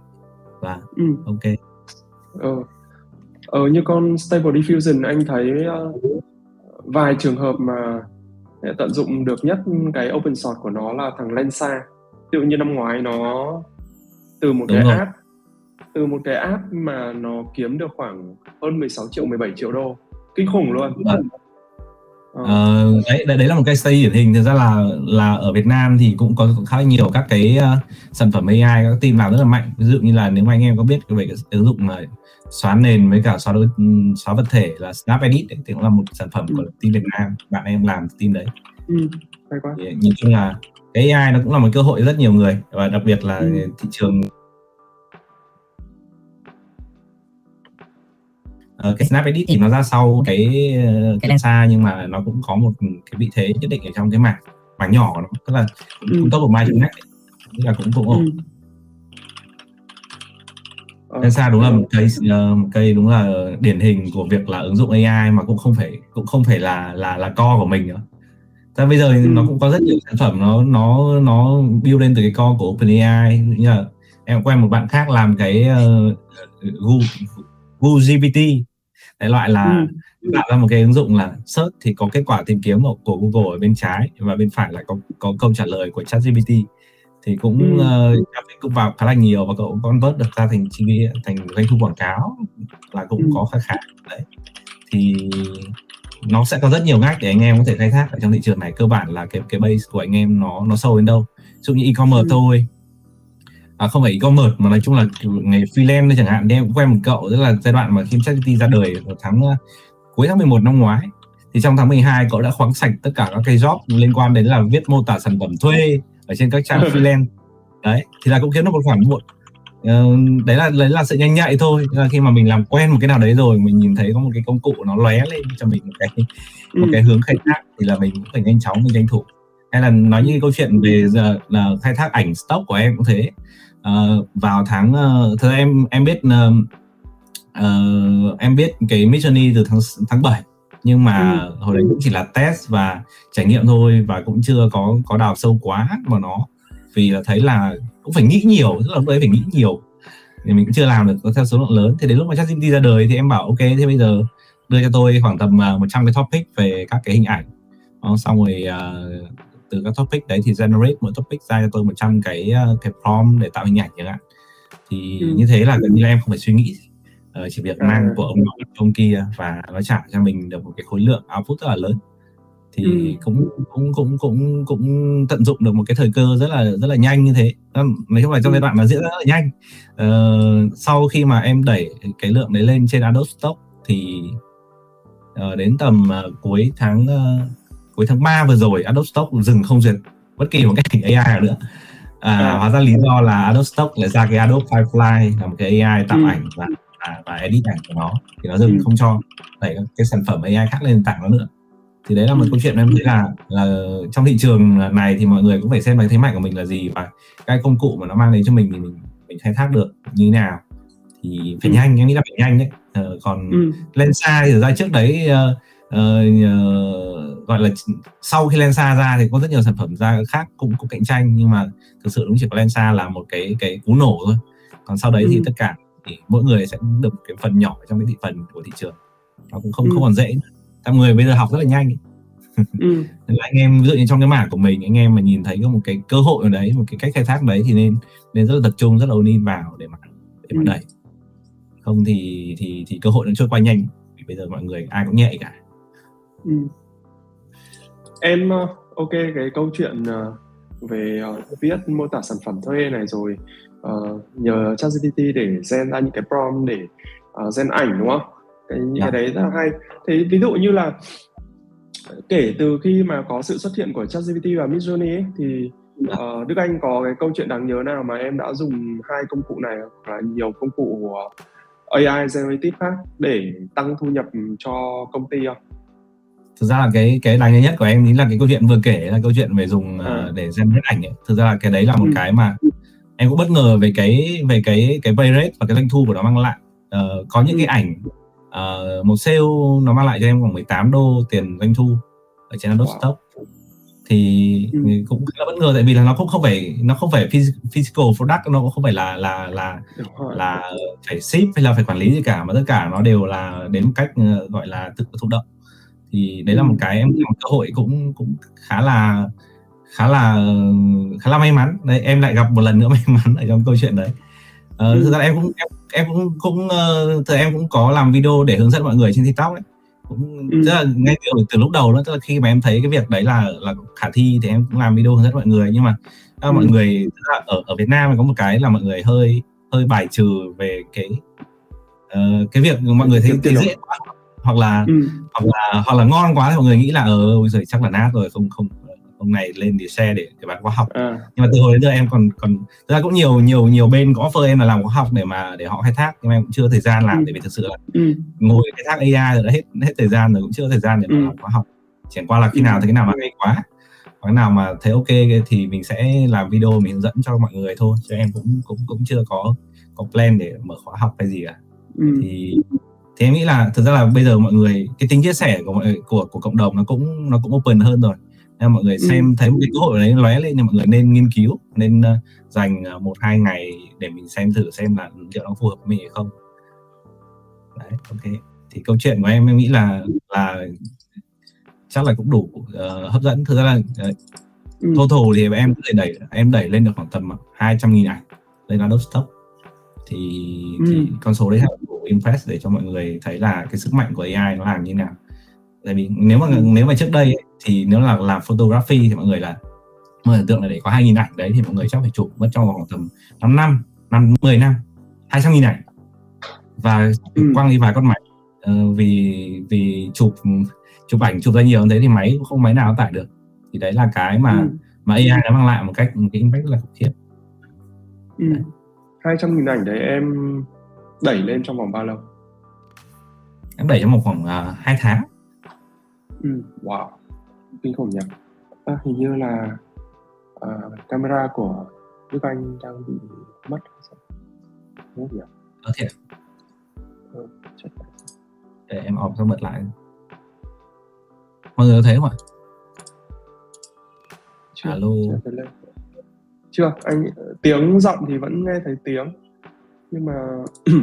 và ừ. ok ờ. ờ như con stable diffusion anh thấy uh, vài trường hợp mà tận dụng được nhất cái open source của nó là thằng Lensa ví dụ như năm ngoái nó từ một Đúng cái rồi. app từ một cái app mà nó kiếm được khoảng hơn 16 triệu 17 triệu đô. Kinh khủng luôn. Vâng. Ờ, đấy, đấy đấy là một cái study điển hình. Thực ra là là ở Việt Nam thì cũng có khá nhiều các cái uh, sản phẩm AI các team làm rất là mạnh. Ví dụ như là nếu mà anh em có biết về cái ứng dụng mà xóa nền với cả xóa đôi, xóa vật thể là Snap Edit ấy, thì cũng là một sản phẩm của team Việt Nam. Bạn em làm team đấy. Ừ, quá. Thì, nhìn chung là cái AI nó cũng là một cơ hội rất nhiều người. Và đặc biệt là ừ. thị trường uh, cái Snap Edit thì nó ra sau cái uh, cái xa nhưng mà nó cũng có một cái vị thế nhất định ở trong cái mảng mảng nhỏ của nó tức là cũng ừ. top của mai là cũng cũng ổn ừ. Lensa đúng là một cây uh, một cây đúng là điển hình của việc là ứng dụng AI mà cũng không phải cũng không phải là là là co của mình nữa. Ta bây giờ ừ. nó cũng có rất nhiều sản phẩm nó nó nó build lên từ cái co của OpenAI như là em quen một bạn khác làm cái uh, Google GPT đại loại là ừ. tạo ra một cái ứng dụng là search thì có kết quả tìm kiếm của, của Google ở bên trái và bên phải là có có câu trả lời của ChatGPT thì cũng ừ. uh, cũng vào khá là nhiều và cậu convert được ra thành chi thành doanh thu quảng cáo là cũng ừ. có khá khá đấy thì nó sẽ có rất nhiều ngách để anh em có thể khai thác ở trong thị trường này cơ bản là cái cái base của anh em nó nó sâu đến đâu ví dụ như e-commerce ừ. thôi à, không phải e-commerce mà nói chung là nghề freelance chẳng hạn. Em cũng quen một cậu rất là giai đoạn mà khi ChatGPT ra đời vào tháng uh, cuối tháng 11 năm ngoái. Thì trong tháng 12 cậu đã khoáng sạch tất cả các cái job liên quan đến là viết mô tả sản phẩm thuê ở trên các trang freelance. Đấy thì là cũng kiếm được một khoản muộn. Uh, đấy là đấy là sự nhanh nhạy thôi. Là khi mà mình làm quen một cái nào đấy rồi mình nhìn thấy có một cái công cụ nó lóe lên cho mình một cái ừ. một cái hướng khai thác thì là mình cũng phải nhanh chóng mình tranh thủ. Hay là nói như câu chuyện về giờ là khai thác ảnh stock của em cũng thế uh, vào tháng uh, thực em em biết uh, uh, em biết cái Midjourney từ tháng tháng 7 nhưng mà ừ. hồi đấy cũng chỉ là test và trải nghiệm thôi và cũng chưa có có đào sâu quá vào nó. Vì là thấy là cũng phải nghĩ nhiều tức là lúc đấy phải nghĩ nhiều. Thì mình cũng chưa làm được theo số lượng lớn. Thì đến lúc mà ChatGPT ra đời thì em bảo ok thế bây giờ đưa cho tôi khoảng tầm uh, 100 cái topic về các cái hình ảnh. Đó, xong rồi uh, từ các topic đấy thì generate mỗi topic ra cho tôi 100 cái uh, cái prompt để tạo hình ảnh chẳng hạn. Thì ừ. như thế là gần như là em không phải suy nghĩ uh, chỉ việc mang của ông nọ ông kia và nó trả cho mình được một cái khối lượng output rất là lớn. Thì ừ. cũng cũng cũng cũng cũng tận dụng được một cái thời cơ rất là rất là nhanh như thế. Nói chung là trong giai đoạn nó diễn ra rất là nhanh. Uh, sau khi mà em đẩy cái lượng đấy lên trên Adobe Stock thì uh, đến tầm uh, cuối tháng uh, cuối tháng 3 vừa rồi Adobe Stock dừng không duyệt bất kỳ một cái hình AI nào nữa à, à. hóa ra lý do là Adobe Stock lại ra cái Adobe Firefly là một cái AI tạo ừ. ảnh và, và và edit ảnh của nó thì nó dừng ừ. không cho đẩy cái sản phẩm AI khác lên tảng nó nữa thì đấy là một ừ. câu chuyện em thấy là là trong thị trường này thì mọi người cũng phải xem cái thế mạnh của mình là gì và cái công cụ mà nó mang đến cho mình thì mình mình khai thác được như thế nào thì phải ừ. nhanh em nghĩ là phải nhanh đấy ờ, còn ừ. lên xa thì ra trước đấy uh, uh, gọi là sau khi Lensa ra thì có rất nhiều sản phẩm ra khác cũng có cạnh tranh nhưng mà thực sự đúng chỉ có Lensa là một cái cái cú nổ thôi còn sau đấy ừ. thì tất cả thì mỗi người sẽ được cái phần nhỏ trong cái thị phần của thị trường nó cũng không ừ. không còn dễ nữa. người bây giờ học rất là nhanh ừ. là anh em ví dụ như trong cái mảng của mình anh em mà nhìn thấy có một cái cơ hội ở đấy một cái cách khai thác đấy thì nên nên rất là tập trung rất là ôn vào để mà để mà ừ. đẩy không thì thì thì cơ hội nó trôi qua nhanh vì bây giờ mọi người ai cũng nhạy cả ừ. Em ờ, ok cái câu chuyện ờ, về viết mô tả sản phẩm thuê này rồi uh, nhờ ChatGPT để gen ra những cái prompt để uh, gen ảnh đúng không? Cái những yeah. cái dạ. đấy rất là hay. Thế ví dụ như là kể từ khi mà có sự xuất hiện của ChatGPT và Midjourney ấy, thì uh, Đức Anh có cái câu chuyện đáng nhớ nào mà em đã dùng hai công cụ này hoặc là nhiều công cụ AI generative khác để tăng thu nhập cho công ty không? Thực ra là cái cái đáng nhớ nhất của em chính là cái câu chuyện vừa kể là câu chuyện về dùng uh, để generate ảnh ấy. thực ra là cái đấy là một ừ. cái mà em cũng bất ngờ về cái về cái cái pay rate và cái doanh thu của nó mang lại uh, có những ừ. cái ảnh uh, một sale nó mang lại cho em khoảng 18 đô tiền doanh thu ở trên Adobe wow. Stock thì ừ. cũng khá là bất ngờ tại vì là nó cũng không phải nó không phải physical product nó cũng không phải là là là là phải ship hay là phải quản lý gì cả mà tất cả nó đều là đến một cách gọi là tự thụ động thì đấy là một cái em một cơ hội cũng cũng khá là khá là khá là may mắn đấy em lại gặp một lần nữa may mắn ở trong câu chuyện đấy ờ, ừ. thực ra em cũng em, em cũng cũng uh, em cũng có làm video để hướng dẫn mọi người trên tiktok đấy cũng ừ. tức là ngay từ, từ lúc đầu đó tức là khi mà em thấy cái việc đấy là là khả thi thì em cũng làm video hướng dẫn mọi người nhưng mà ừ. mọi người ở ở Việt Nam có một cái là mọi người hơi hơi bài trừ về cái uh, cái việc mọi người thấy, thấy dễ quá hoặc là ừ. hoặc là hoặc là ngon quá thì mọi người nghĩ là ờ rồi chắc là nát rồi không không hôm này lên để share để để bán khóa học à. nhưng mà từ hồi đến giờ em còn còn thực ra cũng nhiều nhiều nhiều bên có offer em là làm khóa học để mà để họ khai thác nhưng mà em cũng chưa thời gian làm ừ. để vì thực sự là ừ. ngồi khai thác AI rồi đã hết hết thời gian rồi cũng chưa thời gian để mà ừ. làm khóa học chẳng qua là khi nào thấy cái nào mà hay quá cái nào mà thấy ok thì mình sẽ làm video mình hướng dẫn cho mọi người thôi chứ em cũng cũng cũng chưa có có plan để mở khóa học hay gì cả ừ. thì thì em nghĩ là thực ra là bây giờ mọi người cái tính chia sẻ của mọi của của cộng đồng nó cũng nó cũng open hơn rồi nên mọi người xem ừ. thấy một cái cơ hội đấy lóe lên nhưng mọi người nên nghiên cứu nên uh, dành uh, một hai ngày để mình xem thử xem là liệu nó phù hợp với mình hay không đấy ok thì câu chuyện của em em nghĩ là là chắc là cũng đủ uh, hấp dẫn thực ra là uh, ừ. total thì em có thể đẩy em đẩy lên được khoảng tầm 200 nghìn ảnh lên Adobe Stock thì, ừ. thì con số đấy là impress để cho mọi người thấy là cái sức mạnh của AI nó làm như nào tại vì nếu mà nếu mà trước đây thì nếu là làm photography thì mọi người là mọi tưởng là để có 2.000 ảnh đấy thì mọi người chắc phải chụp mất trong khoảng tầm 5 năm năm 10 năm 200 nghìn ảnh và ừ. quăng đi vài con máy uh, vì vì chụp chụp ảnh chụp ra nhiều như thế thì máy không máy nào tải được thì đấy là cái mà ừ. mà AI đã mang lại một cách một cái impact rất là khủng khiếp ừ. 200 nghìn ảnh đấy em đẩy lên trong vòng bao lâu? Em đẩy trong một khoảng uh, à, 2 tháng. Ừ, wow, kinh khủng nhỉ. À, hình như là uh, camera của Đức Anh đang bị mất Đúng không nhỉ? Ờ thiệt. Ừ, Để em off xong bật lại. Mọi người có thấy không ạ? Chưa, Alo. Chưa chưa anh tiếng giọng thì vẫn nghe thấy tiếng nhưng mà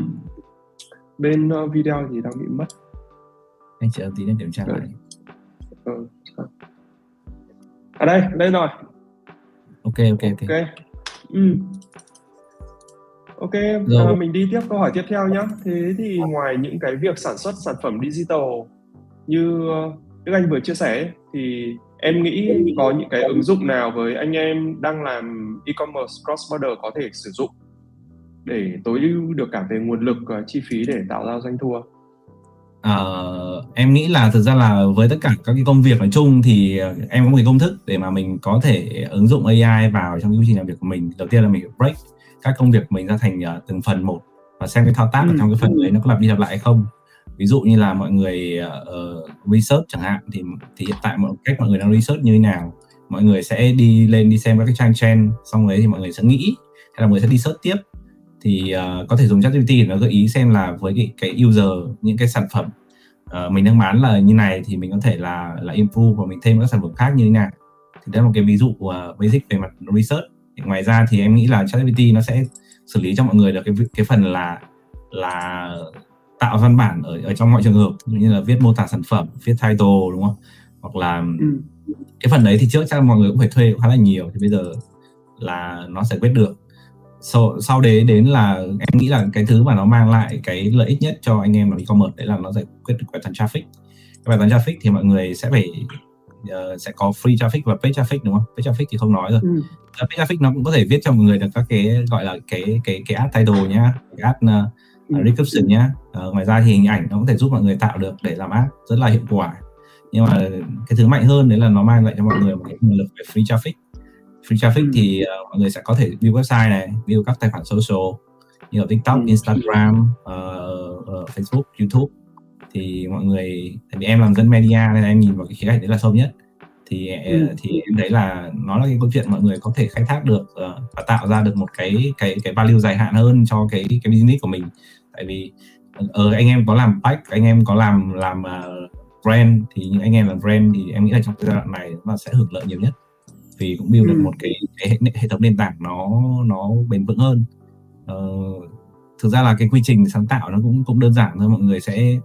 bên ờ, video thì đang bị mất. Anh chờ tí để kiểm tra lại. Ừ. à đây đây rồi. Ok ok ok. Ok. Ừ. ok à, mình đi tiếp câu hỏi tiếp theo nhé thế thì ngoài những cái việc sản xuất sản phẩm digital như ờ, Đức Anh vừa chia sẻ thì em nghĩ có những cái ứng dụng nào với anh em đang làm e-commerce cross border có thể sử dụng để tối ưu được cả về nguồn lực và chi phí để tạo ra doanh thu À, em nghĩ là thực ra là với tất cả các cái công việc nói chung thì ờ, em có một cái công thức để mà mình có thể ứng dụng AI vào trong cái quy trình làm việc của mình. Đầu tiên là mình break các công việc của mình ra thành uh, từng phần một và xem cái thao tác ừ. ở trong cái phần đấy nó có lặp đi lặp lại hay không. Ví dụ như là mọi người uh, research chẳng hạn thì thì hiện tại mọi cách mọi người đang research như thế nào mọi người sẽ đi lên đi xem các cái trang trend xong đấy thì mọi người sẽ nghĩ hay là mọi người sẽ đi search tiếp thì uh, có thể dùng ChatGPT để nó gợi ý xem là với cái cái user những cái sản phẩm uh, mình đang bán là như này thì mình có thể là là improve và mình thêm các sản phẩm khác như thế nào. Thì đây là một cái ví dụ uh, basic về mặt research. Thì ngoài ra thì em nghĩ là ChatGPT nó sẽ xử lý cho mọi người được cái cái phần là là tạo văn bản ở ở trong mọi trường hợp như là viết mô tả sản phẩm viết title đúng không? Hoặc là ừ. cái phần đấy thì trước chắc mọi người cũng phải thuê khá là nhiều thì bây giờ là nó sẽ quyết được sau, sau đấy đến là em nghĩ là cái thứ mà nó mang lại cái lợi ích nhất cho anh em làm e-commerce đấy là nó giải quyết được bài toán traffic. Cái bài toán traffic thì mọi người sẽ phải uh, sẽ có free traffic và paid traffic đúng không? Paid traffic thì không nói rồi. Ừ. paid traffic nó cũng có thể viết cho mọi người được các cái gọi là cái cái cái ad title nhá cái ad uh, ừ. description nhá. Uh, ngoài ra thì hình ảnh nó có thể giúp mọi người tạo được để làm ad rất là hiệu quả. Nhưng mà cái thứ mạnh hơn đấy là nó mang lại cho mọi người một cái nguồn lực về free traffic free traffic thì uh, mọi người sẽ có thể build website này build các tài khoản social như ở tiktok ừ. instagram uh, uh, facebook youtube. Thì mọi người tại vì em làm dân media nên em nhìn vào cái khía cạnh đấy là sâu nhất. Thì ừ. thì em thấy là nó là cái câu chuyện mọi người có thể khai thác được uh, và tạo ra được một cái cái cái value dài hạn hơn cho cái cái business của mình. Tại vì ờ uh, anh em có làm pack anh em có làm làm uh, brand thì những anh em làm brand thì em nghĩ là trong giai đoạn này nó sẽ hưởng lợi nhiều nhất vì cũng build ừ. được một cái, cái hệ, hệ thống nền tảng nó nó bền vững hơn. Uh, thực ra là cái quy trình sáng tạo nó cũng cũng đơn giản thôi mọi người sẽ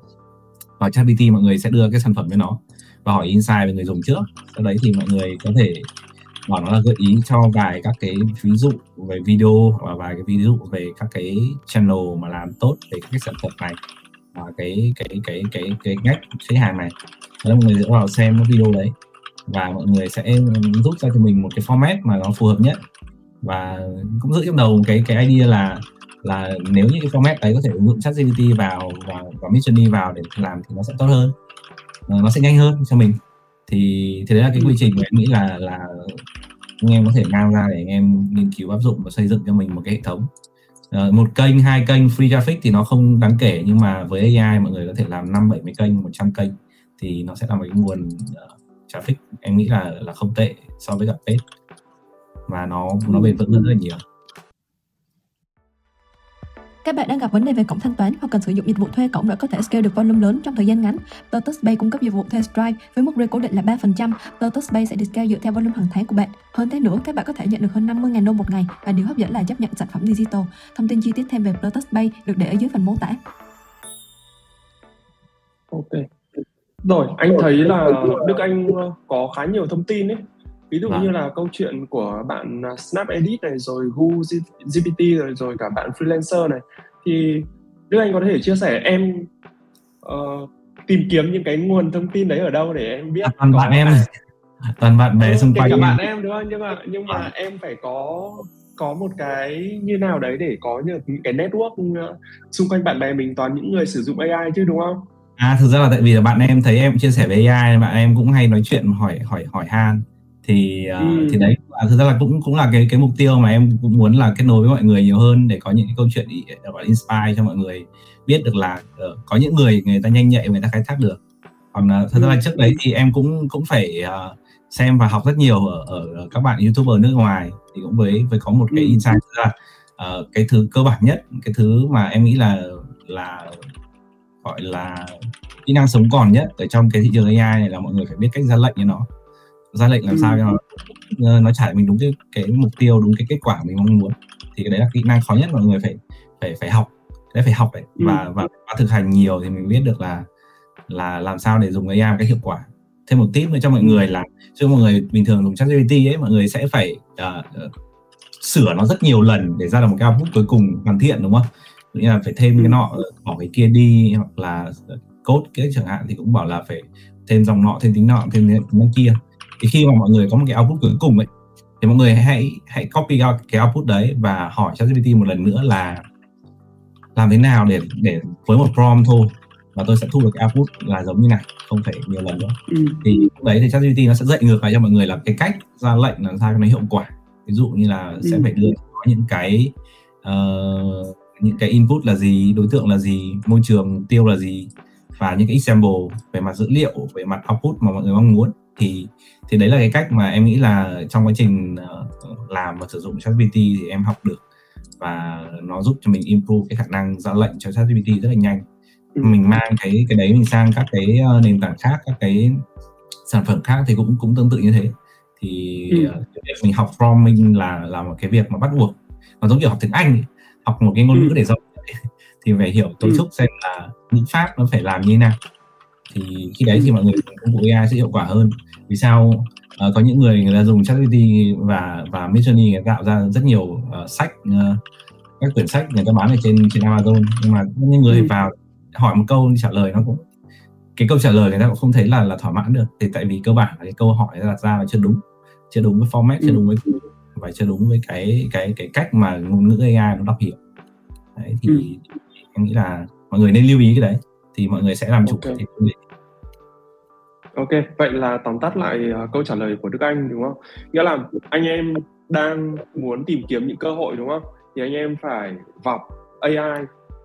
vào ChatGPT mọi người sẽ đưa cái sản phẩm với nó và hỏi insight về người dùng trước. Sau đấy thì mọi người có thể bảo nó là gợi ý cho vài các cái ví dụ về video và vài cái ví dụ về các cái channel mà làm tốt về các cái sản phẩm này và cái cái cái cái cái ngách khách hàng này. Đấy mọi người sẽ vào xem cái video đấy và mọi người sẽ giúp ra cho mình một cái format mà nó phù hợp nhất. Và cũng giữ trong đầu cái cái idea là là nếu như cái format đấy có thể ứng dụng chat GPT vào và và Midjourney vào để làm thì nó sẽ tốt hơn ờ, nó sẽ nhanh hơn cho mình. Thì thì đấy là cái quy trình mà em nghĩ là là anh em có thể mang ra để anh em nghiên cứu áp dụng và xây dựng cho mình một cái hệ thống. Uh, một kênh hai kênh free traffic thì nó không đáng kể nhưng mà với AI mọi người có thể làm năm bảy mươi kênh 100 kênh thì nó sẽ là một cái nguồn uh, traffic em nghĩ là là không tệ so với cả page và nó nó bền vững hơn rất là nhiều các bạn đang gặp vấn đề về cổng thanh toán hoặc cần sử dụng dịch vụ thuê cổng để có thể scale được volume lớn trong thời gian ngắn. Lotus Pay cung cấp dịch vụ thuê Stripe với mức rate cố định là 3%. Lotus Pay sẽ được scale dựa theo volume hàng tháng của bạn. Hơn thế nữa, các bạn có thể nhận được hơn 50.000 đô một ngày và điều hấp dẫn là chấp nhận sản phẩm digital. Thông tin chi tiết thêm về Lotus Pay được để ở dưới phần mô tả. Ok. Rồi, anh thấy là Đức Anh có khá nhiều thông tin ấy. Ví dụ à. như là câu chuyện của bạn à, Snap Edit này, rồi Gu GPT rồi rồi cả bạn freelancer này. Thì Đức Anh có thể chia sẻ em uh, tìm kiếm những cái nguồn thông tin đấy ở đâu để em biết. À, toàn bạn em, toàn bạn bè xung quanh. Cả bạn em đúng không? Nhưng mà nhưng mà à. em phải có có một cái như nào đấy để có những cái network ờ, xung quanh bạn bè mình toàn những người sử dụng AI chứ đúng không? À thực ra là tại vì là bạn em thấy em chia sẻ với AI bạn em cũng hay nói chuyện hỏi hỏi hỏi han thì uh, ừ. thì đấy à, thực ra là cũng cũng là cái cái mục tiêu mà em cũng muốn là kết nối với mọi người nhiều hơn để có những cái câu chuyện gọi inspire cho mọi người biết được là uh, có những người người ta nhanh nhạy người ta khai thác được còn uh, thật ra là ừ. trước đấy thì em cũng cũng phải uh, xem và học rất nhiều ở, ở các bạn youtuber nước ngoài thì cũng với với có một cái ừ. insight là uh, cái thứ cơ bản nhất cái thứ mà em nghĩ là là gọi là kỹ năng sống còn nhất ở trong cái thị trường AI này là mọi người phải biết cách ra lệnh cho nó ra lệnh làm ừ. sao cho nó ờ, nó trả mình đúng cái cái mục tiêu đúng cái kết quả mình mong muốn thì cái đấy là kỹ năng khó nhất mọi người phải phải phải học đấy phải học đấy ừ. và và, và thực hành nhiều thì mình biết được là là làm sao để dùng AI một cách hiệu quả thêm một tip nữa cho mọi ừ. người là cho mọi người bình thường dùng ChatGPT ấy mọi người sẽ phải uh, sửa nó rất nhiều lần để ra được một cái output cuối cùng hoàn thiện đúng không như là phải thêm cái nọ bỏ cái kia đi hoặc là code cái chẳng hạn thì cũng bảo là phải thêm dòng nọ thêm tính nọ thêm tính kia. Thì khi mà mọi người có một cái output cuối cùng ấy thì mọi người hãy hãy copy out cái output đấy và hỏi ChatGPT một lần nữa là làm thế nào để để với một prompt thôi. Và tôi sẽ thu được cái output là giống như này không phải nhiều lần nữa. Ừ. thì lúc đấy thì ChatGPT nó sẽ dạy ngược lại cho mọi người là cái cách ra lệnh làm sao cho nó hiệu quả. Ví dụ như là ừ. sẽ phải đưa những cái uh, những cái input là gì đối tượng là gì môi trường tiêu là gì và những cái example về mặt dữ liệu về mặt output mà mọi người mong muốn. Thì thì đấy là cái cách mà em nghĩ là trong quá trình uh, làm và sử dụng ChatGPT thì em học được. Và nó giúp cho mình improve cái khả năng ra lệnh cho ChatGPT rất là nhanh. Ừ. mình mang cái cái đấy mình sang các cái uh, nền tảng khác các cái sản phẩm khác thì cũng cũng tương tự như thế. Thì ừ. việc mình học from mình là là một cái việc mà bắt buộc. Nó giống kiểu học tiếng Anh ấy học một cái ngôn ngữ ừ. để giao thì phải hiểu cấu Ừ. trúc xem là ngữ pháp nó phải làm như thế nào. Thì khi đấy thì mọi người dùng công cụ AI sẽ hiệu quả hơn. Vì sao? Ờ, có những người người ta dùng ChatGPT và và Midjourney người ta tạo ra rất nhiều ờ, sách ờ, các quyển sách người ta bán ở trên trên Amazon. Nhưng mà những người Ừ. vào hỏi một câu trả lời nó cũng cái câu trả lời người ta cũng không thấy là là thỏa mãn được. Thì tại vì cơ bản là cái câu hỏi đặt ra là chưa đúng. Chưa đúng với format chưa Ừ. đúng với và chưa đúng với cái cái cái cách mà ngôn ngữ AI nó đọc hiểu đấy thì Ừ. em nghĩ là mọi người nên lưu ý cái đấy thì mọi người sẽ làm chủ Ok. cái Ok, vậy là tóm tắt lại ờ, câu trả lời của Đức Anh đúng không? Nghĩa là anh em đang muốn tìm kiếm những cơ hội đúng không? Thì anh em phải vọc AI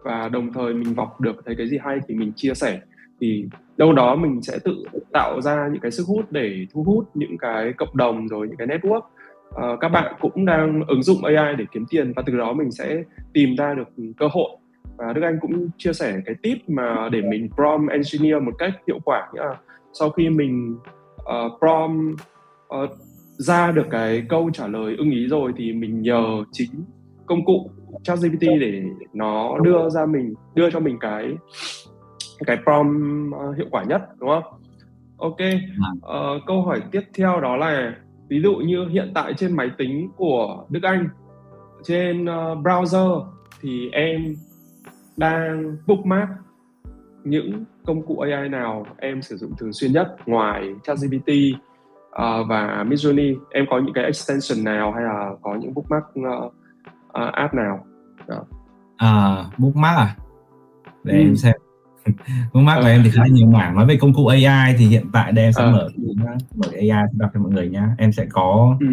và đồng thời mình vọc được thấy cái gì hay thì mình chia sẻ thì đâu đó mình sẽ tự tạo ra những cái sức hút để thu hút những cái cộng đồng rồi những cái network Ờ, các bạn cũng đang ứng dụng AI để kiếm tiền và từ đó mình sẽ tìm ra được cơ hội và Đức Anh cũng chia sẻ cái tip mà để mình prompt engineer một cách hiệu quả nghĩa là sau khi mình uh, prompt uh, ra được cái câu trả lời ưng ý rồi thì mình nhờ chính công cụ ChatGPT để nó đưa ra mình đưa cho mình cái cái prompt hiệu quả nhất đúng không? Ok. Uh, câu hỏi tiếp theo đó là ví dụ như hiện tại trên máy tính của Đức Anh trên uh, browser thì em đang bookmark những công cụ AI nào em sử dụng thường xuyên nhất ngoài ChatGPT uh, và Midjourney. Em có những cái extension nào hay là có những bookmark uh, uh, app nào? À bookmark à? Để Ừ. em xem bookmark của Ờ. em thì khá nhiều mảng nói về công cụ AI thì hiện tại đây em sẽ Ờ. mở mở AI đọc cho mọi người nhá em sẽ có Ừ.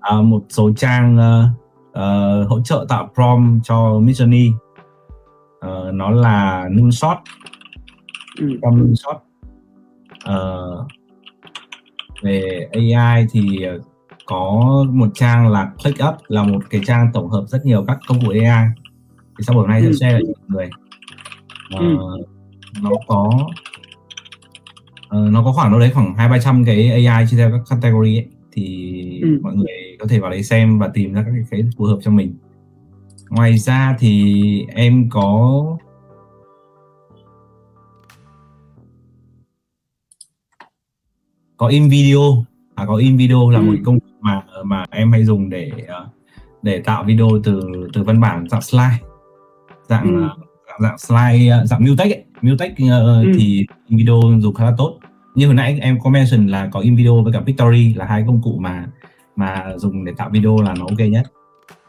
à, một số trang ờ, ờ, hỗ trợ tạo prompt cho Midjourney Ờ, nó là Moonshot Ừ. prompt Moonshot Ờ, về AI thì có một trang là ClickUp là một cái trang tổng hợp rất nhiều các công cụ AI thì sau buổi nay sẽ Ừ. share lại cho mọi người Ờ, Ừ. nó có ờ, nó có khoảng đâu đấy khoảng hai ba trăm cái AI chia theo các category ấy. thì Ừ. mọi người có thể vào đấy xem và tìm ra các cái, phù hợp cho mình ngoài ra thì em có có in video à có in video là Ừ. một công cụ mà mà em hay dùng để ờ, để tạo video từ từ văn bản dạng slide dạng Ừ. ờ, dạng, dạng slide dạng mutex ấy. Mutex ờ, Ừ. thì in video dùng khá là tốt như hồi nãy em có mention là có in video với cả Pictory là hai công cụ mà mà dùng để tạo video là nó ok nhất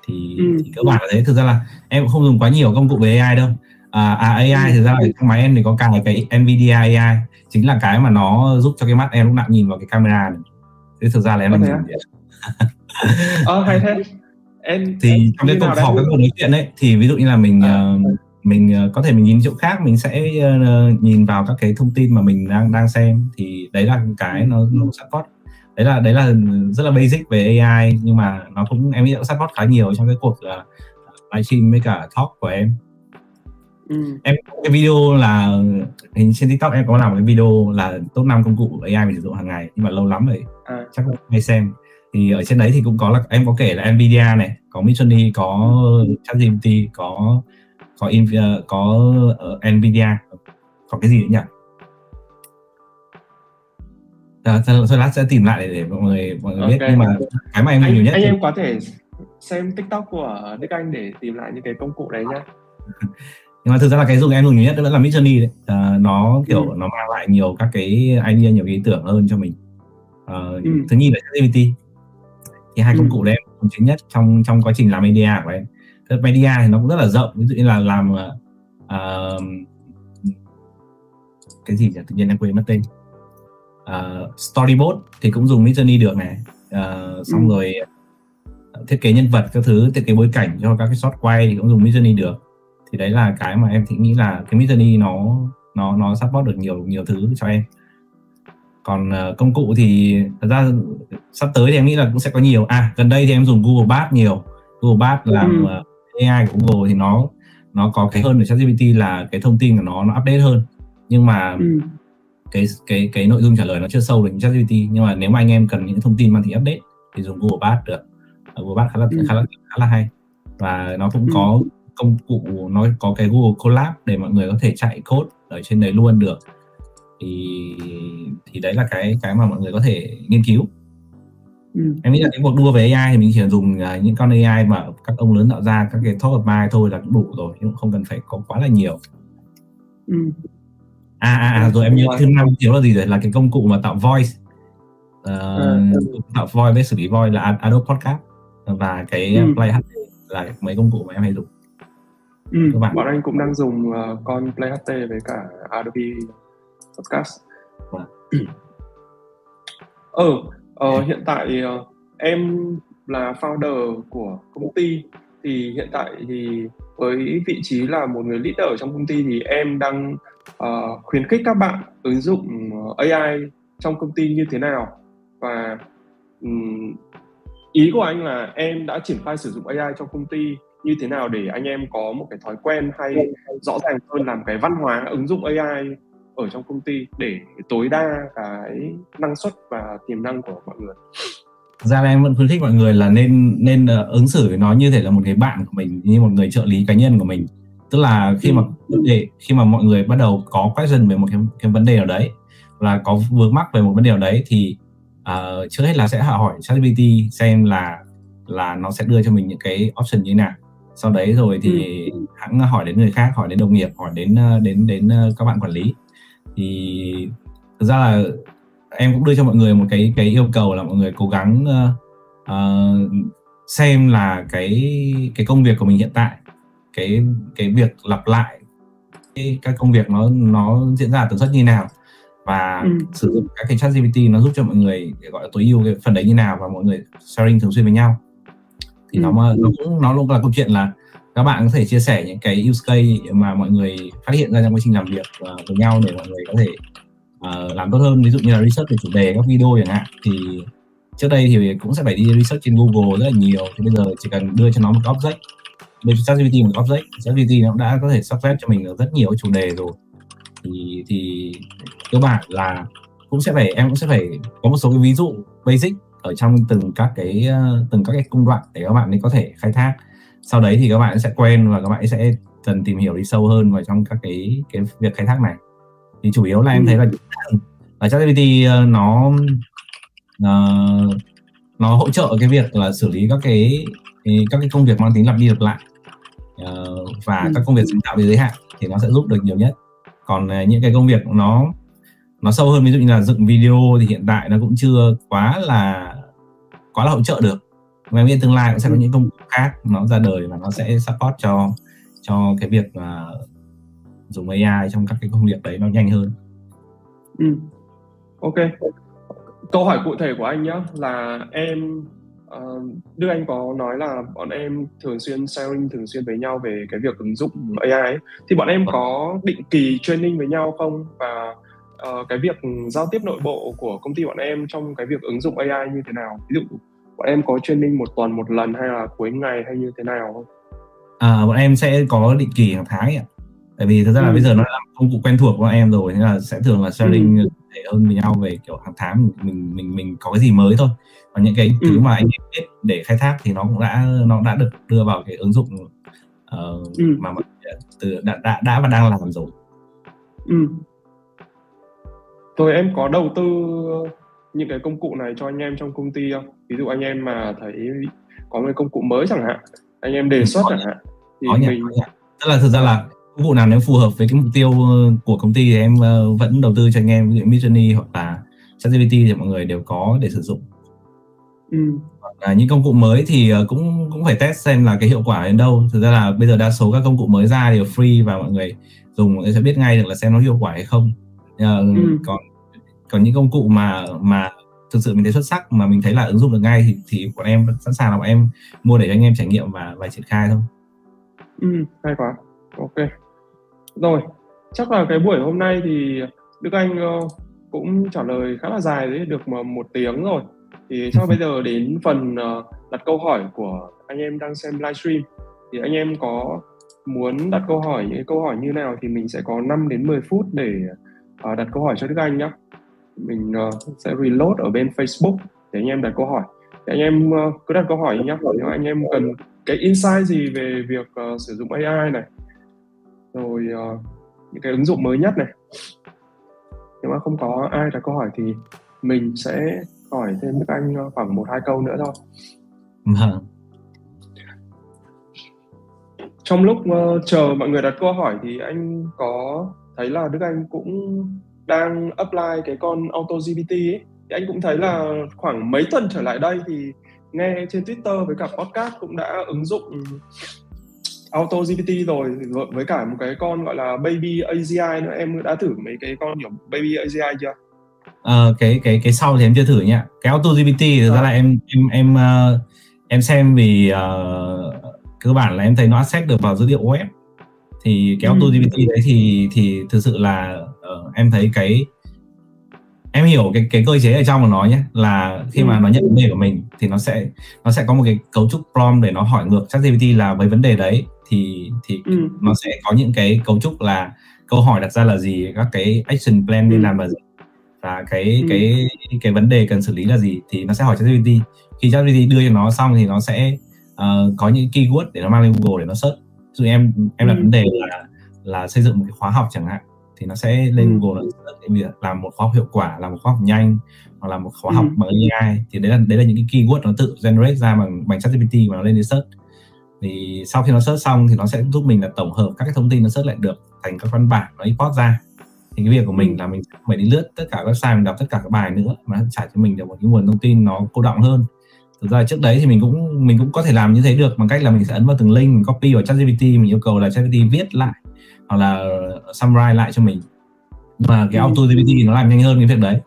thì, Ừ. thì cơ bản là thế thực ra là em cũng không dùng quá nhiều công cụ về AI đâu à, à AI Ừ. thực ra là trong máy em thì có cài cái Nvidia AI chính là cái mà nó giúp cho cái mắt em lúc nào nhìn vào cái camera này thế thực ra là em á? điện. Ờ hay thế em thì trong cái cuộc họp cái cuộc nói chuyện ấy thì ví dụ như là mình À. ờ, mình ờ, có thể mình nhìn chỗ khác mình sẽ ờ, nhìn vào các cái thông tin mà mình đang đang xem. Thì đấy là cái nó nó support đấy là đấy là rất là basic về AI nhưng mà nó cũng em nghĩ cũng support khá nhiều trong cái cuộc uh, livestream với cả talk của em. Ừ. em cái video là hình trên tiktok em có làm cái video là top 5 công cụ AI mình sử dụng hàng ngày nhưng mà lâu lắm rồi À. chắc là hay xem. Thì ở trên đấy thì cũng có là em có kể là Nvidia này có Midjourney có ChatGPT có có Nvidia có ờ, Nvidia có cái gì nữa nhỉ à, thôi, thôi lát sẽ tìm lại để, để mọi người mọi người biết Ok. nhưng mà cái mà em dùng anh, nhiều nhất anh thì- em có thể xem tiktok của Đức Anh để tìm lại những cái công cụ đấy nhá nhưng mà thực ra là cái dùng em dùng nhiều nhất vẫn là Midjourney đấy à, nó kiểu Ừ. nó mang lại nhiều các cái idea nhiều cái ý tưởng hơn cho mình Ờ, Ừ. thứ nhì là ChatGPT thì hai Ừ. công cụ đấy em dùng chính nhất trong trong quá trình làm media của em Media thì nó cũng rất là rộng. Ví dụ như là làm ờ, cái gì nhỉ? Tự nhiên em quên mất tên. Ờ, storyboard thì cũng dùng Midjourney được này. Ờ, xong Ừ. rồi thiết kế nhân vật các thứ thiết kế bối cảnh cho các cái shot quay thì cũng dùng Midjourney được. Thì đấy là cái mà em thì nghĩ là cái Midjourney nó nó nó support được nhiều nhiều thứ cho em. Còn ờ, công cụ thì thật ra sắp tới thì em nghĩ là cũng sẽ có nhiều. À gần đây thì em dùng Google Bard nhiều. Google Bard làm Ừ. ờ, AI của Google thì nó nó có cái hơn ở ChatGPT là cái thông tin của nó nó update hơn nhưng mà ừ. cái cái cái nội dung trả lời nó chưa sâu được như ChatGPT nhưng mà nếu mà anh em cần những thông tin mang tính update thì dùng Google Bard được Google Bard khá là Ừ. khá là khá là hay và nó cũng Ừ. có công cụ nó có cái Google Colab để mọi người có thể chạy code ở trên đấy luôn được thì thì đấy là cái cái mà mọi người có thể nghiên cứu ừ. em nghĩ là cái cuộc đua về AI thì mình chỉ cần dùng uh, những con AI mà các ông lớn tạo ra các cái top of mind thôi là đủ rồi nhưng không cần phải có quá là nhiều ừ. à, à, à rồi em nhớ thứ năm thiếu là gì rồi là cái công cụ mà tạo voice uh, à, tạo voice với xử lý voice là Adobe Podcast và cái ừ. Play HD là mấy công cụ mà em hay dùng ừ. các bạn bọn anh cũng đang dùng uh, con Play HT với cả Adobe Podcast vâng. ừ uh, hiện tại uh, em là founder của công ty. Thì hiện tại thì với vị trí là một người leader trong công ty thì em đang uh, khuyến khích các bạn ứng dụng AI trong công ty như thế nào. Và um, ý của anh là em đã triển khai sử dụng AI trong công ty như thế nào để anh em có một cái thói quen hay rõ ràng hơn làm cái văn hóa ứng dụng AI ở trong công ty để tối đa cái năng suất và tiềm năng của mọi người ra là em vẫn khuyến khích mọi người là nên nên uh, ứng xử với nó như thể là một người bạn của mình như một người trợ lý cá nhân của mình tức là khi ừ. mà vấn đề khi mà mọi người bắt đầu có question về một cái, cái vấn đề nào đấy là có vướng mắc về một vấn đề nào đấy thì uh, trước hết là sẽ hỏi ChatGPT xem là là nó sẽ đưa cho mình những cái option như thế nào sau đấy rồi thì ừ. hãng hỏi đến người khác hỏi đến đồng nghiệp hỏi đến ờ, đến đến các bạn quản lý thì thực ra là em cũng đưa cho mọi người một cái cái yêu cầu là mọi người cố gắng uh, uh, xem là cái cái công việc của mình hiện tại cái cái việc lặp lại cái, các công việc nó nó diễn ra tần suất như nào và ừ. sử dụng các cái chat GPT nó giúp cho mọi người gọi là tối ưu cái phần đấy như nào và mọi người sharing thường xuyên với nhau thì ừ. nó nó cũng nó luôn là câu chuyện là các bạn có thể chia sẻ những cái use case mà mọi người phát hiện ra trong quá trình làm việc ờ, uh, với nhau để mọi người có thể uh, làm tốt hơn. Ví dụ như là research về chủ đề các video chẳng hạn thì trước đây thì cũng sẽ phải đi research trên Google rất là nhiều. Thì bây giờ chỉ cần đưa cho nó một object đưa cho ChatGPT một object ChatGPT nó cũng đã có thể suggest cho mình được rất nhiều chủ đề rồi. Thì thì cơ bản là cũng sẽ phải em cũng sẽ phải có một số cái ví dụ basic ở trong từng các cái ờ, từng các cái công đoạn để các bạn ấy có thể khai thác sau đấy thì các bạn sẽ quen và các bạn sẽ dần tìm hiểu đi sâu hơn vào trong các cái cái việc khai thác này. Thì chủ yếu là em thấy là là ChatGPT ờ, nó uh, nó hỗ trợ cái việc là xử lý các cái, cái các cái công việc mang tính lặp đi lặp lại uh, và ừ. các công việc sáng tạo về giới hạn thì nó sẽ giúp được nhiều nhất. Còn uh, những cái công việc nó nó sâu hơn ví dụ như là dựng video thì hiện tại nó cũng chưa quá là quá là hỗ trợ được và nghĩ tương lai cũng sẽ có những công cụ khác nó ra đời và nó sẽ support cho cho cái việc uh, dùng AI trong các cái công việc đấy nó nhanh hơn. Ừ. Ok. Câu hỏi cụ thể của anh nhé là em uh, Đức Anh có nói là bọn em thường xuyên sharing thường xuyên với nhau về cái việc ứng dụng AI ấy. thì bọn em có định kỳ training với nhau không và uh, cái việc giao tiếp nội bộ của công ty bọn em trong cái việc ứng dụng AI như thế nào ví dụ bọn em có training một tuần một lần hay là cuối ngày hay như thế nào không? À, bọn em sẽ có định kỳ hàng tháng ạ. Tại vì thực ra là ừ. bây giờ nó là công cụ quen thuộc của bọn em rồi nên là sẽ thường là sharing ừ. để hơn với nhau về kiểu hàng tháng mình mình mình có cái gì mới thôi. Và những cái ừ. thứ mà anh biết để khai thác thì nó cũng đã nó đã được đưa vào cái ứng dụng uh, ừ. mà từ đã, đã đã và đang làm rồi. Ừ. Rồi em có đầu tư những cái công cụ này cho anh em trong công ty không? Ví dụ anh em mà thấy có một công cụ mới chẳng hạn, anh em đề xuất chẳng hạn thì có mình nhận. tức là thực ra là công cụ nào nếu phù hợp với cái mục tiêu ờ, của công ty thì em ờ, vẫn đầu tư cho anh em ví dụ Midjourney hoặc là ChatGPT thì mọi người đều có để sử dụng. Ừ. À, những công cụ mới thì ờ, cũng cũng phải test xem là cái hiệu quả đến đâu. Thực ra là bây giờ đa số các công cụ mới ra đều free và mọi người dùng mọi người sẽ biết ngay được là xem nó hiệu quả hay không. À, ừ. Còn còn những công cụ mà mà thực sự mình thấy xuất sắc mà mình thấy là ứng dụng được ngay thì thì bọn em sẵn sàng là bọn em mua để cho anh em trải nghiệm và và triển khai thôi. Ừ, hay quá. Ok. Rồi, chắc là cái buổi hôm nay thì Đức Anh uh, cũng trả lời khá là dài đấy, được mà một tiếng rồi. Thì chắc bây giờ đến phần uh, đặt câu hỏi của anh em đang xem livestream. Thì anh em có muốn đặt câu hỏi những câu hỏi như nào thì mình sẽ có 5 đến 10 phút để uh, đặt câu hỏi cho Đức Anh nhé mình uh, sẽ reload ở bên Facebook để anh em đặt câu hỏi để anh em uh, cứ đặt câu hỏi nhé nếu anh em cần cái insight gì về việc uh, sử dụng AI này rồi uh, những cái ứng dụng mới nhất này nếu mà không có ai đặt câu hỏi thì mình sẽ hỏi thêm Đức Anh khoảng một hai câu nữa thôi. Vâng. Trong lúc uh, chờ mọi người đặt câu hỏi thì anh có thấy là Đức Anh cũng đang apply cái con Auto GPT ấy. Thì anh cũng thấy là khoảng mấy tuần trở lại đây thì nghe trên Twitter với cả podcast cũng đã ứng dụng Auto GPT rồi với cả một cái con gọi là Baby AGI nữa em đã thử mấy cái con kiểu Baby AGI chưa? Uh, cái cái cái sau thì em chưa thử nha. Cái Auto GPT thực ra là em em em uh, em xem vì uh, cơ bản là em thấy nó access được vào dữ liệu web thì cái Auto GPT đấy thì thì thực sự là uh, em thấy cái em hiểu cái cái cơ chế ở trong của nó nhé là khi mà nó nhận vấn đề của mình thì nó sẽ nó sẽ có một cái cấu trúc prompt để nó hỏi ngược ChatGPT là với vấn đề đấy thì thì ừ. nó sẽ có những cái cấu trúc là câu hỏi đặt ra là gì các cái action plan nên ừ. làm là gì và cái ừ. cái cái vấn đề cần xử lý là gì thì nó sẽ hỏi ChatGPT khi ChatGPT đưa cho nó xong thì nó sẽ uh, có những keyword để nó mang lên Google để nó search dù em em đặt ừ. vấn đề là là xây dựng một cái khóa học chẳng hạn thì nó sẽ lên ừ. Google là làm một khóa học hiệu quả làm một khóa học nhanh hoặc là một khóa ừ. học bằng AI thì đấy là đấy là những cái keyword nó tự generate ra bằng bằng ChatGPT và nó lên đi search thì sau khi nó search xong thì nó sẽ giúp mình là tổng hợp các cái thông tin nó search lại được thành các văn bản nó import ra thì cái việc của mình ừ. là mình phải đi lướt tất cả website mình đọc tất cả các bài nữa mà nó trả cho mình được một cái nguồn thông tin nó cô động hơn thực ra trước đấy thì mình cũng mình cũng có thể làm như thế được bằng cách là mình sẽ ấn vào từng link mình copy vào ChatGPT mình yêu cầu là ChatGPT viết lại hoặc là summarize lại cho mình nhưng mà cái ừ. auto GPT nó làm nhanh hơn cái việc đấy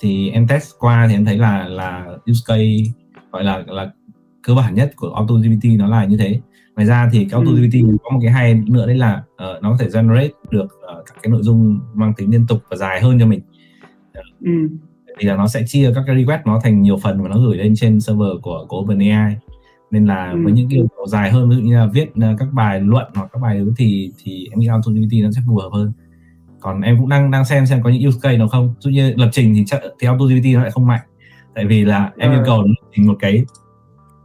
thì em test qua thì em thấy là là use case gọi là là cơ bản nhất của auto GPT nó là như thế ngoài ra thì cái auto GPT ừ. có một cái hay nữa đấy là uh, nó có thể generate được uh, các cái nội dung mang tính liên tục và dài hơn cho mình ừ. thì là nó sẽ chia các cái request nó thành nhiều phần và nó gửi lên trên server của của OpenAI nên là ừ. với những cái yêu cầu dài hơn ví dụ như là viết uh, các bài luận hoặc các bài thì thì em nghĩ auto GPT nó sẽ phù hợp hơn còn em cũng đang đang xem xem có những use case nào không dụ như lập trình thì chắc thì auto GPT nó lại không mạnh tại vì là em yêu cầu lập trình một cái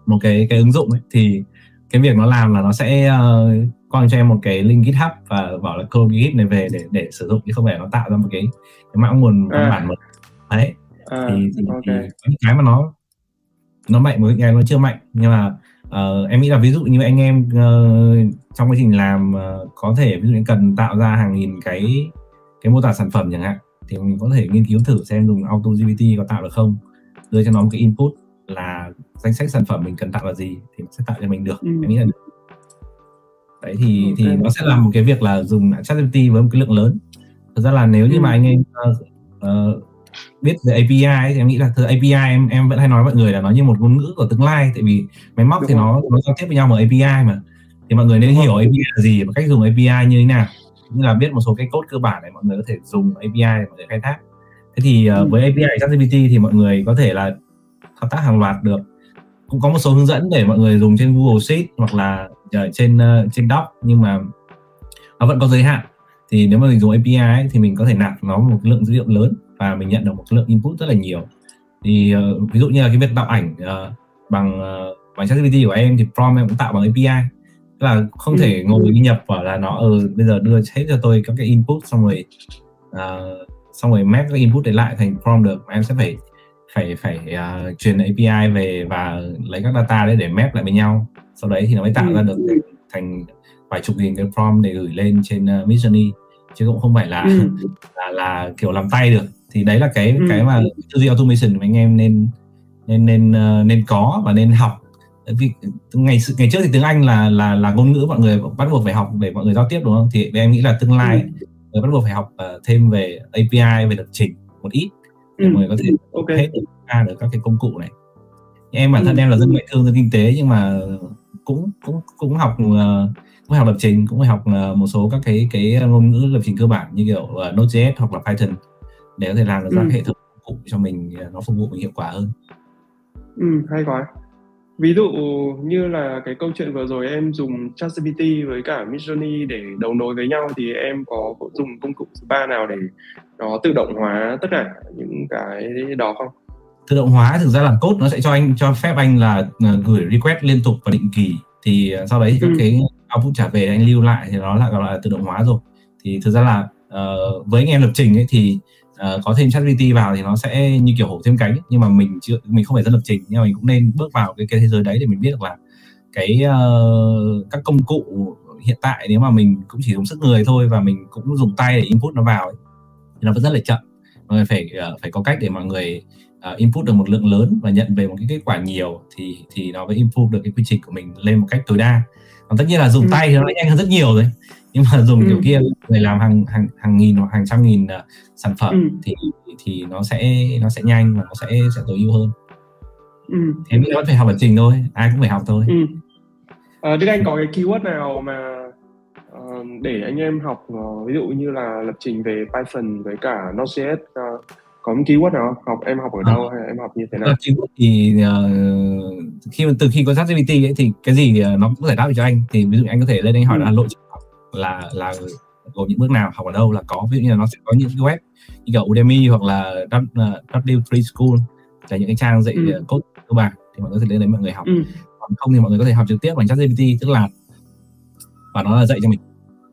một cái cái ứng dụng ấy thì cái việc nó làm là nó sẽ uh, quăng cho em một cái link GitHub và bảo là code Git này về để để sử dụng chứ không phải nó tạo ra một cái, cái mã nguồn văn à. bản một đấy à, thì, thì, okay. thì cái mà nó nó mạnh với cái nó chưa mạnh. Nhưng mà uh, em nghĩ là ví dụ như anh em uh, trong quá trình làm uh, có thể ví dụ như cần tạo ra hàng nghìn cái cái mô tả sản phẩm chẳng hạn thì mình có thể nghiên cứu thử xem dùng auto GPT có tạo được không. Đưa cho nó một cái input là danh sách sản phẩm mình cần tạo là gì thì nó sẽ tạo cho mình được. Ừ. em nghĩ là được. Đấy thì okay. thì nó sẽ làm một cái việc là dùng ChatGPT với một cái lượng lớn. Thực ra là nếu như mà anh em uh, uh, biết về API ấy, thì em nghĩ là từ API em em vẫn hay nói mọi người là nó như một ngôn ngữ của tương lai tại vì máy móc Đúng thì nó nó giao tiếp với nhau bằng API mà. Thì mọi người nên hiểu API là gì và cách dùng API như thế nào như là biết một số cái code cơ bản để mọi người có thể dùng API để mọi người khai thác. Thế thì uh, ừ. với API ChatGPT thì mọi người có thể là thao tác hàng loạt được. Cũng có một số hướng dẫn để mọi người dùng trên Google Sheet hoặc là ở trên uh, trên Doc nhưng mà nó vẫn có giới hạn. Thì nếu mà mình dùng API ấy, thì mình có thể nạp nó một lượng dữ liệu lớn và mình nhận được một lượng input rất là nhiều thì uh, ví dụ như là cái việc tạo ảnh uh, bằng uh, bằng ChatGPT của em thì prompt em cũng tạo bằng API tức là không ừ. thể ngồi nhập vào là nó ừ bây giờ đưa hết cho tôi các cái input xong rồi uh, xong rồi map các input để lại thành prompt được mà em sẽ phải phải phải uh, truyền API về và lấy các data đấy để map lại với nhau sau đấy thì nó mới tạo ừ. ra được thành vài chục nghìn cái prompt để gửi lên trên uh, Midjourney chứ cũng không phải là, ừ. là là kiểu làm tay được thì đấy là cái ừ. cái mà tư duy automation của anh em nên nên nên uh, nên có và nên học vì ngày ngày trước thì tiếng Anh là là là ngôn ngữ mọi người bắt buộc phải học để mọi người giao tiếp đúng không thì em nghĩ là tương lai ừ. người bắt buộc phải học uh, thêm về API về lập trình một ít để ừ. mọi người có thể okay. hết được ra được các cái công cụ này em bản thân ừ. em là dân ngoại thương dân kinh tế nhưng mà cũng cũng cũng học uh, cũng học lập trình cũng học uh, một số các cái cái ngôn ngữ lập trình cơ bản như kiểu uh, Node.js hoặc là Python để có thể làm được ừ. các hệ thống công cụ cho mình nó phục vụ mình hiệu quả hơn. Ừ, hay quá ví dụ như là cái câu chuyện vừa rồi em dùng ChatGPT với cả Midjourney để đấu nối với nhau thì em có dùng công cụ thứ ba nào để nó tự động hóa tất cả những cái đó không? Tự động hóa thực ra là code nó sẽ cho anh cho phép anh là uh, gửi request liên tục và định kỳ thì sau đấy thì các ừ. cái output trả về anh lưu lại thì nó là gọi là tự động hóa rồi thì thực ra là uh, với anh em lập trình ấy thì uh, có thêm ChatGPT vào thì nó sẽ như kiểu hổ thêm cánh ấy. nhưng mà mình chưa mình không phải dân lập trình nhưng mà mình cũng nên bước vào cái, cái thế giới đấy để mình biết được là cái uh, các công cụ hiện tại nếu mà mình cũng chỉ dùng sức người thôi và mình cũng dùng tay để input nó vào ấy, thì nó vẫn rất là chậm mọi người phải uh, phải có cách để mọi người uh, input được một lượng lớn và nhận về một cái kết quả nhiều thì thì nó mới improve được cái quy trình của mình lên một cách tối đa còn tất nhiên là dùng ừ. tay thì nó nhanh hơn rất nhiều rồi nhưng mà dùng ừ. kiểu kia người làm hàng hàng hàng nghìn hoặc hàng trăm nghìn uh, sản phẩm ừ. thì thì nó sẽ nó sẽ nhanh và nó sẽ sẽ tối ưu hơn ừ. thế mình vẫn phải học lập trình thôi ai cũng phải học thôi ừ. à, Đức Anh có cái keyword nào mà uh, để anh em học uh, ví dụ như là lập trình về Python với cả Node.js uh, có một keyword nào học em học ở đâu à. hay em học như thế nào? keyword thì uh, khi từ khi có ChatGPT ấy thì cái gì nó cũng giải đáp được cho anh thì ví dụ anh có thể lên anh hỏi ừ. là lộ trình là là gồm những bước nào học ở đâu là có ví dụ như là nó sẽ có những cái web như kiểu Udemy hoặc là W Free School là những cái trang dạy ừ. code cơ bản thì mọi người có thể lên đấy mọi người học ừ. còn không thì mọi người có thể học trực tiếp bằng ChatGPT tức là và nó là dạy cho mình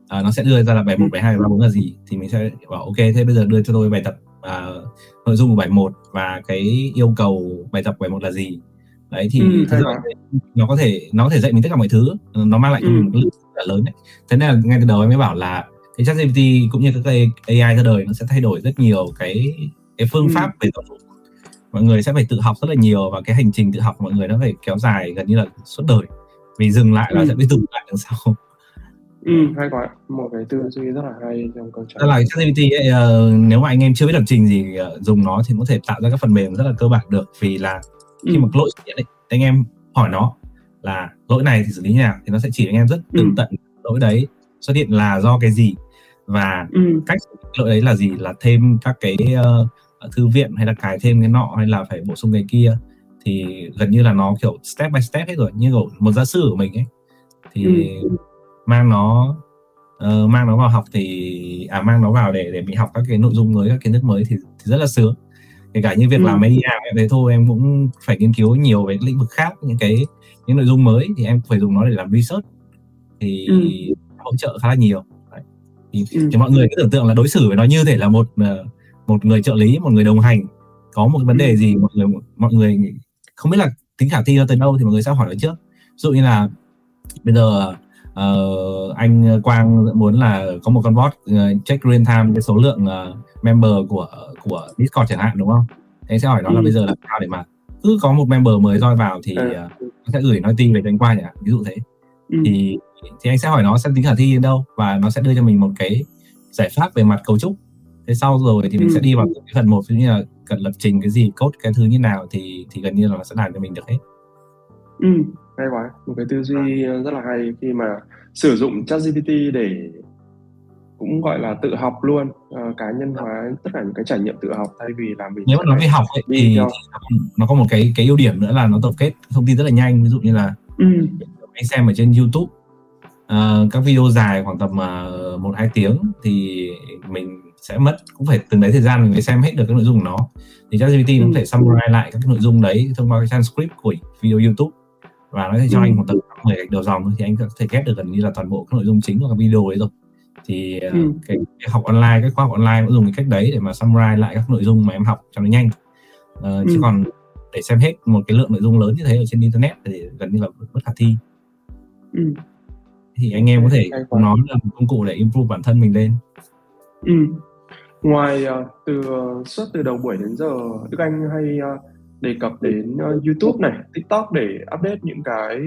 à, nó sẽ đưa ra là bài một bài hai bài ba bốn là gì thì mình sẽ bảo ok thế bây giờ đưa cho tôi bài tập à, nội dung của bài một và cái yêu cầu bài tập bài một là gì đấy thì ừ, nó có thể nó có thể dạy mình tất cả mọi thứ nó mang lại cho ừ. mình một lượng là lớn đấy thế nên là ngay từ đầu em mới bảo là cái chat GPT cũng như các cái AI ra đời nó sẽ thay đổi rất nhiều cái cái phương ừ. pháp về giáo dục mọi người sẽ phải tự học rất là nhiều và cái hành trình tự học của mọi người nó phải kéo dài gần như là suốt đời vì dừng lại là ừ. sẽ bị dừng lại đằng sau Ừ, hay quá. Một cái tư duy rất là hay trong câu trả lời. là ChatGPT uh, nếu mà anh em chưa biết lập trình gì uh, dùng nó thì có thể tạo ra các phần mềm rất là cơ bản được vì là khi ừ. mà lỗi xuất hiện ấy, anh em hỏi nó là lỗi này thì xử lý như nào thì nó sẽ chỉ anh em rất tường ừ. tận lỗi đấy xuất hiện là do cái gì và ừ. cách lỗi đấy là gì là thêm các cái uh, thư viện hay là cài thêm cái nọ hay là phải bổ sung cái kia thì gần như là nó kiểu step by step hết rồi như kiểu một gia sư của mình ấy thì ừ mang nó uh, mang nó vào học thì à mang nó vào để để mình học các cái nội dung mới các kiến thức mới thì, thì rất là sướng kể cả như việc ừ. làm media em thấy thôi em cũng phải nghiên cứu nhiều về lĩnh vực khác những cái những nội dung mới thì em phải dùng nó để làm research thì ừ. hỗ trợ khá là nhiều Đấy. Thì, ừ. thì mọi người cứ tưởng tượng là đối xử với nó như thể là một ờ, một người trợ lý một người đồng hành có một vấn đề ừ. gì mọi người mọi người không biết là tính khả thi nó tới đâu thì mọi người sẽ hỏi nó trước ví dụ như là bây giờ uh, anh Quang muốn là có một con bot uh, check real time cái số lượng uh, member của của Discord chẳng hạn đúng không? Thế sẽ hỏi nó ừ. là bây giờ làm sao để mà cứ có một member mới roi vào thì uh, sẽ gửi nói tin về cho anh Quang chẳng hạn, ví dụ thế. Ừ. Thì thì anh sẽ hỏi nó xem tính khả thi đến đâu và nó sẽ đưa cho mình một cái giải pháp về mặt cấu trúc. Thế sau rồi thì mình ừ. sẽ đi vào cái phần một như là cần lập trình cái gì, code cái thứ như nào thì thì gần như là nó sẽ làm cho mình được hết. Ừ, hay quá một cái tư duy rất là hay khi mà sử dụng ChatGPT để cũng gọi là tự học luôn uh, cá nhân hóa tất cả những cái trải nghiệm tự học thay vì là mình nếu mà nói về học ấy, thì, thì nó có một cái cái ưu điểm nữa là nó tập kết thông tin rất là nhanh ví dụ như là ừ. anh xem ở trên YouTube uh, các video dài khoảng tầm uh, một hai tiếng thì mình sẽ mất cũng phải từng đấy thời gian mình mới xem hết được cái nội dung của nó thì ChatGPT ừ. nó có thể summarize lại các cái nội dung đấy thông qua cái transcript của video YouTube và nó sẽ cho ừ. anh một tầm 10 gạch đầu dòng thì anh có thể ghép được gần như là toàn bộ các nội dung chính của các video ấy rồi thì ờ, ừ. cái, cái học online cái khóa học online cũng dùng cái cách đấy để mà summarize lại các nội dung mà em học cho nó nhanh uh, ừ. chứ còn để xem hết một cái lượng nội dung lớn như thế ở trên internet thì gần như là bất khả thi ừ. thì anh em có thể nó là một công cụ để improve bản thân mình lên ừ. ngoài uh, từ uh, suốt từ đầu buổi đến giờ Đức Anh hay uh, đề cập đến uh, YouTube này, TikTok để update những cái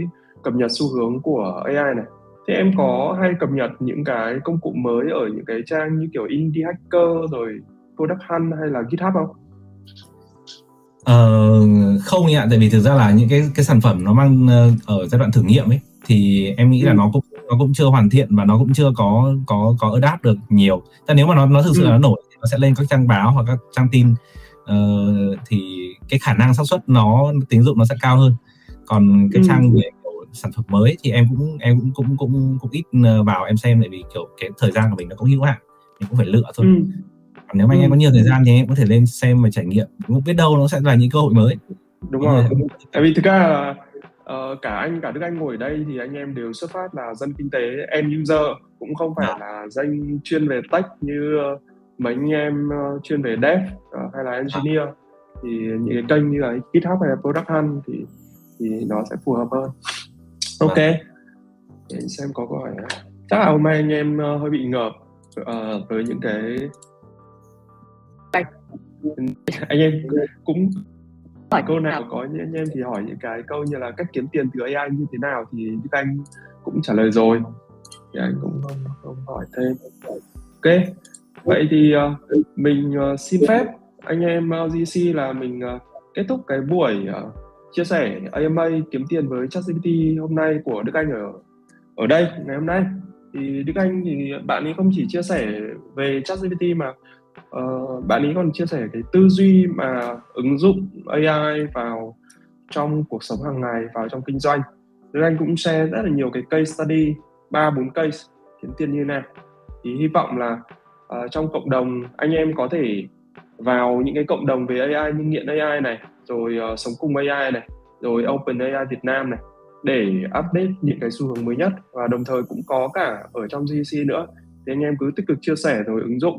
cập nhật xu hướng của AI này. Thế em có hay cập nhật những cái công cụ mới ở những cái trang như kiểu Indie Hacker rồi Product Hunt hay là GitHub không? Ờ, không ạ, tại vì thực ra là những cái cái sản phẩm nó mang uh, ở giai đoạn thử nghiệm ấy thì em nghĩ ừ. là nó cũng nó cũng chưa hoàn thiện và nó cũng chưa có có có adapt được nhiều. แต่ nếu mà nó nó thực sự ừ. là nó nổi nó sẽ lên các trang báo hoặc các trang tin uh, thì cái khả năng xác suất nó tín dụng nó sẽ cao hơn còn cái ừ. trang về sản phẩm mới thì em cũng em cũng cũng cũng cũng ít ờ, vào em xem tại vì kiểu cái thời gian của mình nó cũng hữu hạn mình cũng phải lựa thôi. Ừ. còn nếu mà ừ. anh em có nhiều thời gian thì em có thể lên xem và trải nghiệm. Cũng biết đâu nó sẽ là những cơ hội mới. Đúng rồi. tại vì thực ra là uh, cả anh cả Đức Anh ngồi ở đây thì anh em đều xuất phát là dân kinh tế end user cũng không phải là danh chuyên về tech như uh, mấy anh em uh, chuyên về dev uh, hay là engineer. Thì những cái kênh như là GitHub hay là Product Hunt thì thì nó sẽ phù hợp hơn ok. Để xem có câu hỏi chắc là hôm nay anh em uh, hơi bị ngợp uh, với những cái anh em cũng hỏi câu nào có những anh em thì hỏi những cái câu như là cách kiếm tiền từ AI như thế nào thì Đức Anh cũng trả lời rồi. Thì anh cũng không, không hỏi thêm. Ok. Vậy thì uh, mình uh, xin phép anh em uh, GC là mình uh, kết thúc cái buổi uh, chia sẻ AMA kiếm tiền với ChatGPT hôm nay của Đức Anh ở ở đây ngày hôm nay. Thì Đức Anh thì bạn ấy không chỉ chia sẻ về ChatGPT mà uh, bạn ấy còn chia sẻ cái tư duy mà ứng dụng AI vào trong cuộc sống hàng ngày vào trong kinh doanh. Đức Anh cũng share rất là nhiều cái case study ba bốn case kiếm tiền như nào thì hy vọng là uh, trong cộng đồng anh em có thể vào những cái cộng đồng về AI như nghiện AI này rồi uh, sống cùng AI này rồi Open AI Việt Nam này để update những cái xu hướng mới nhất. Và đồng thời cũng có cả ở trong GC nữa. Thì anh em cứ tích cực chia sẻ rồi ứng dụng.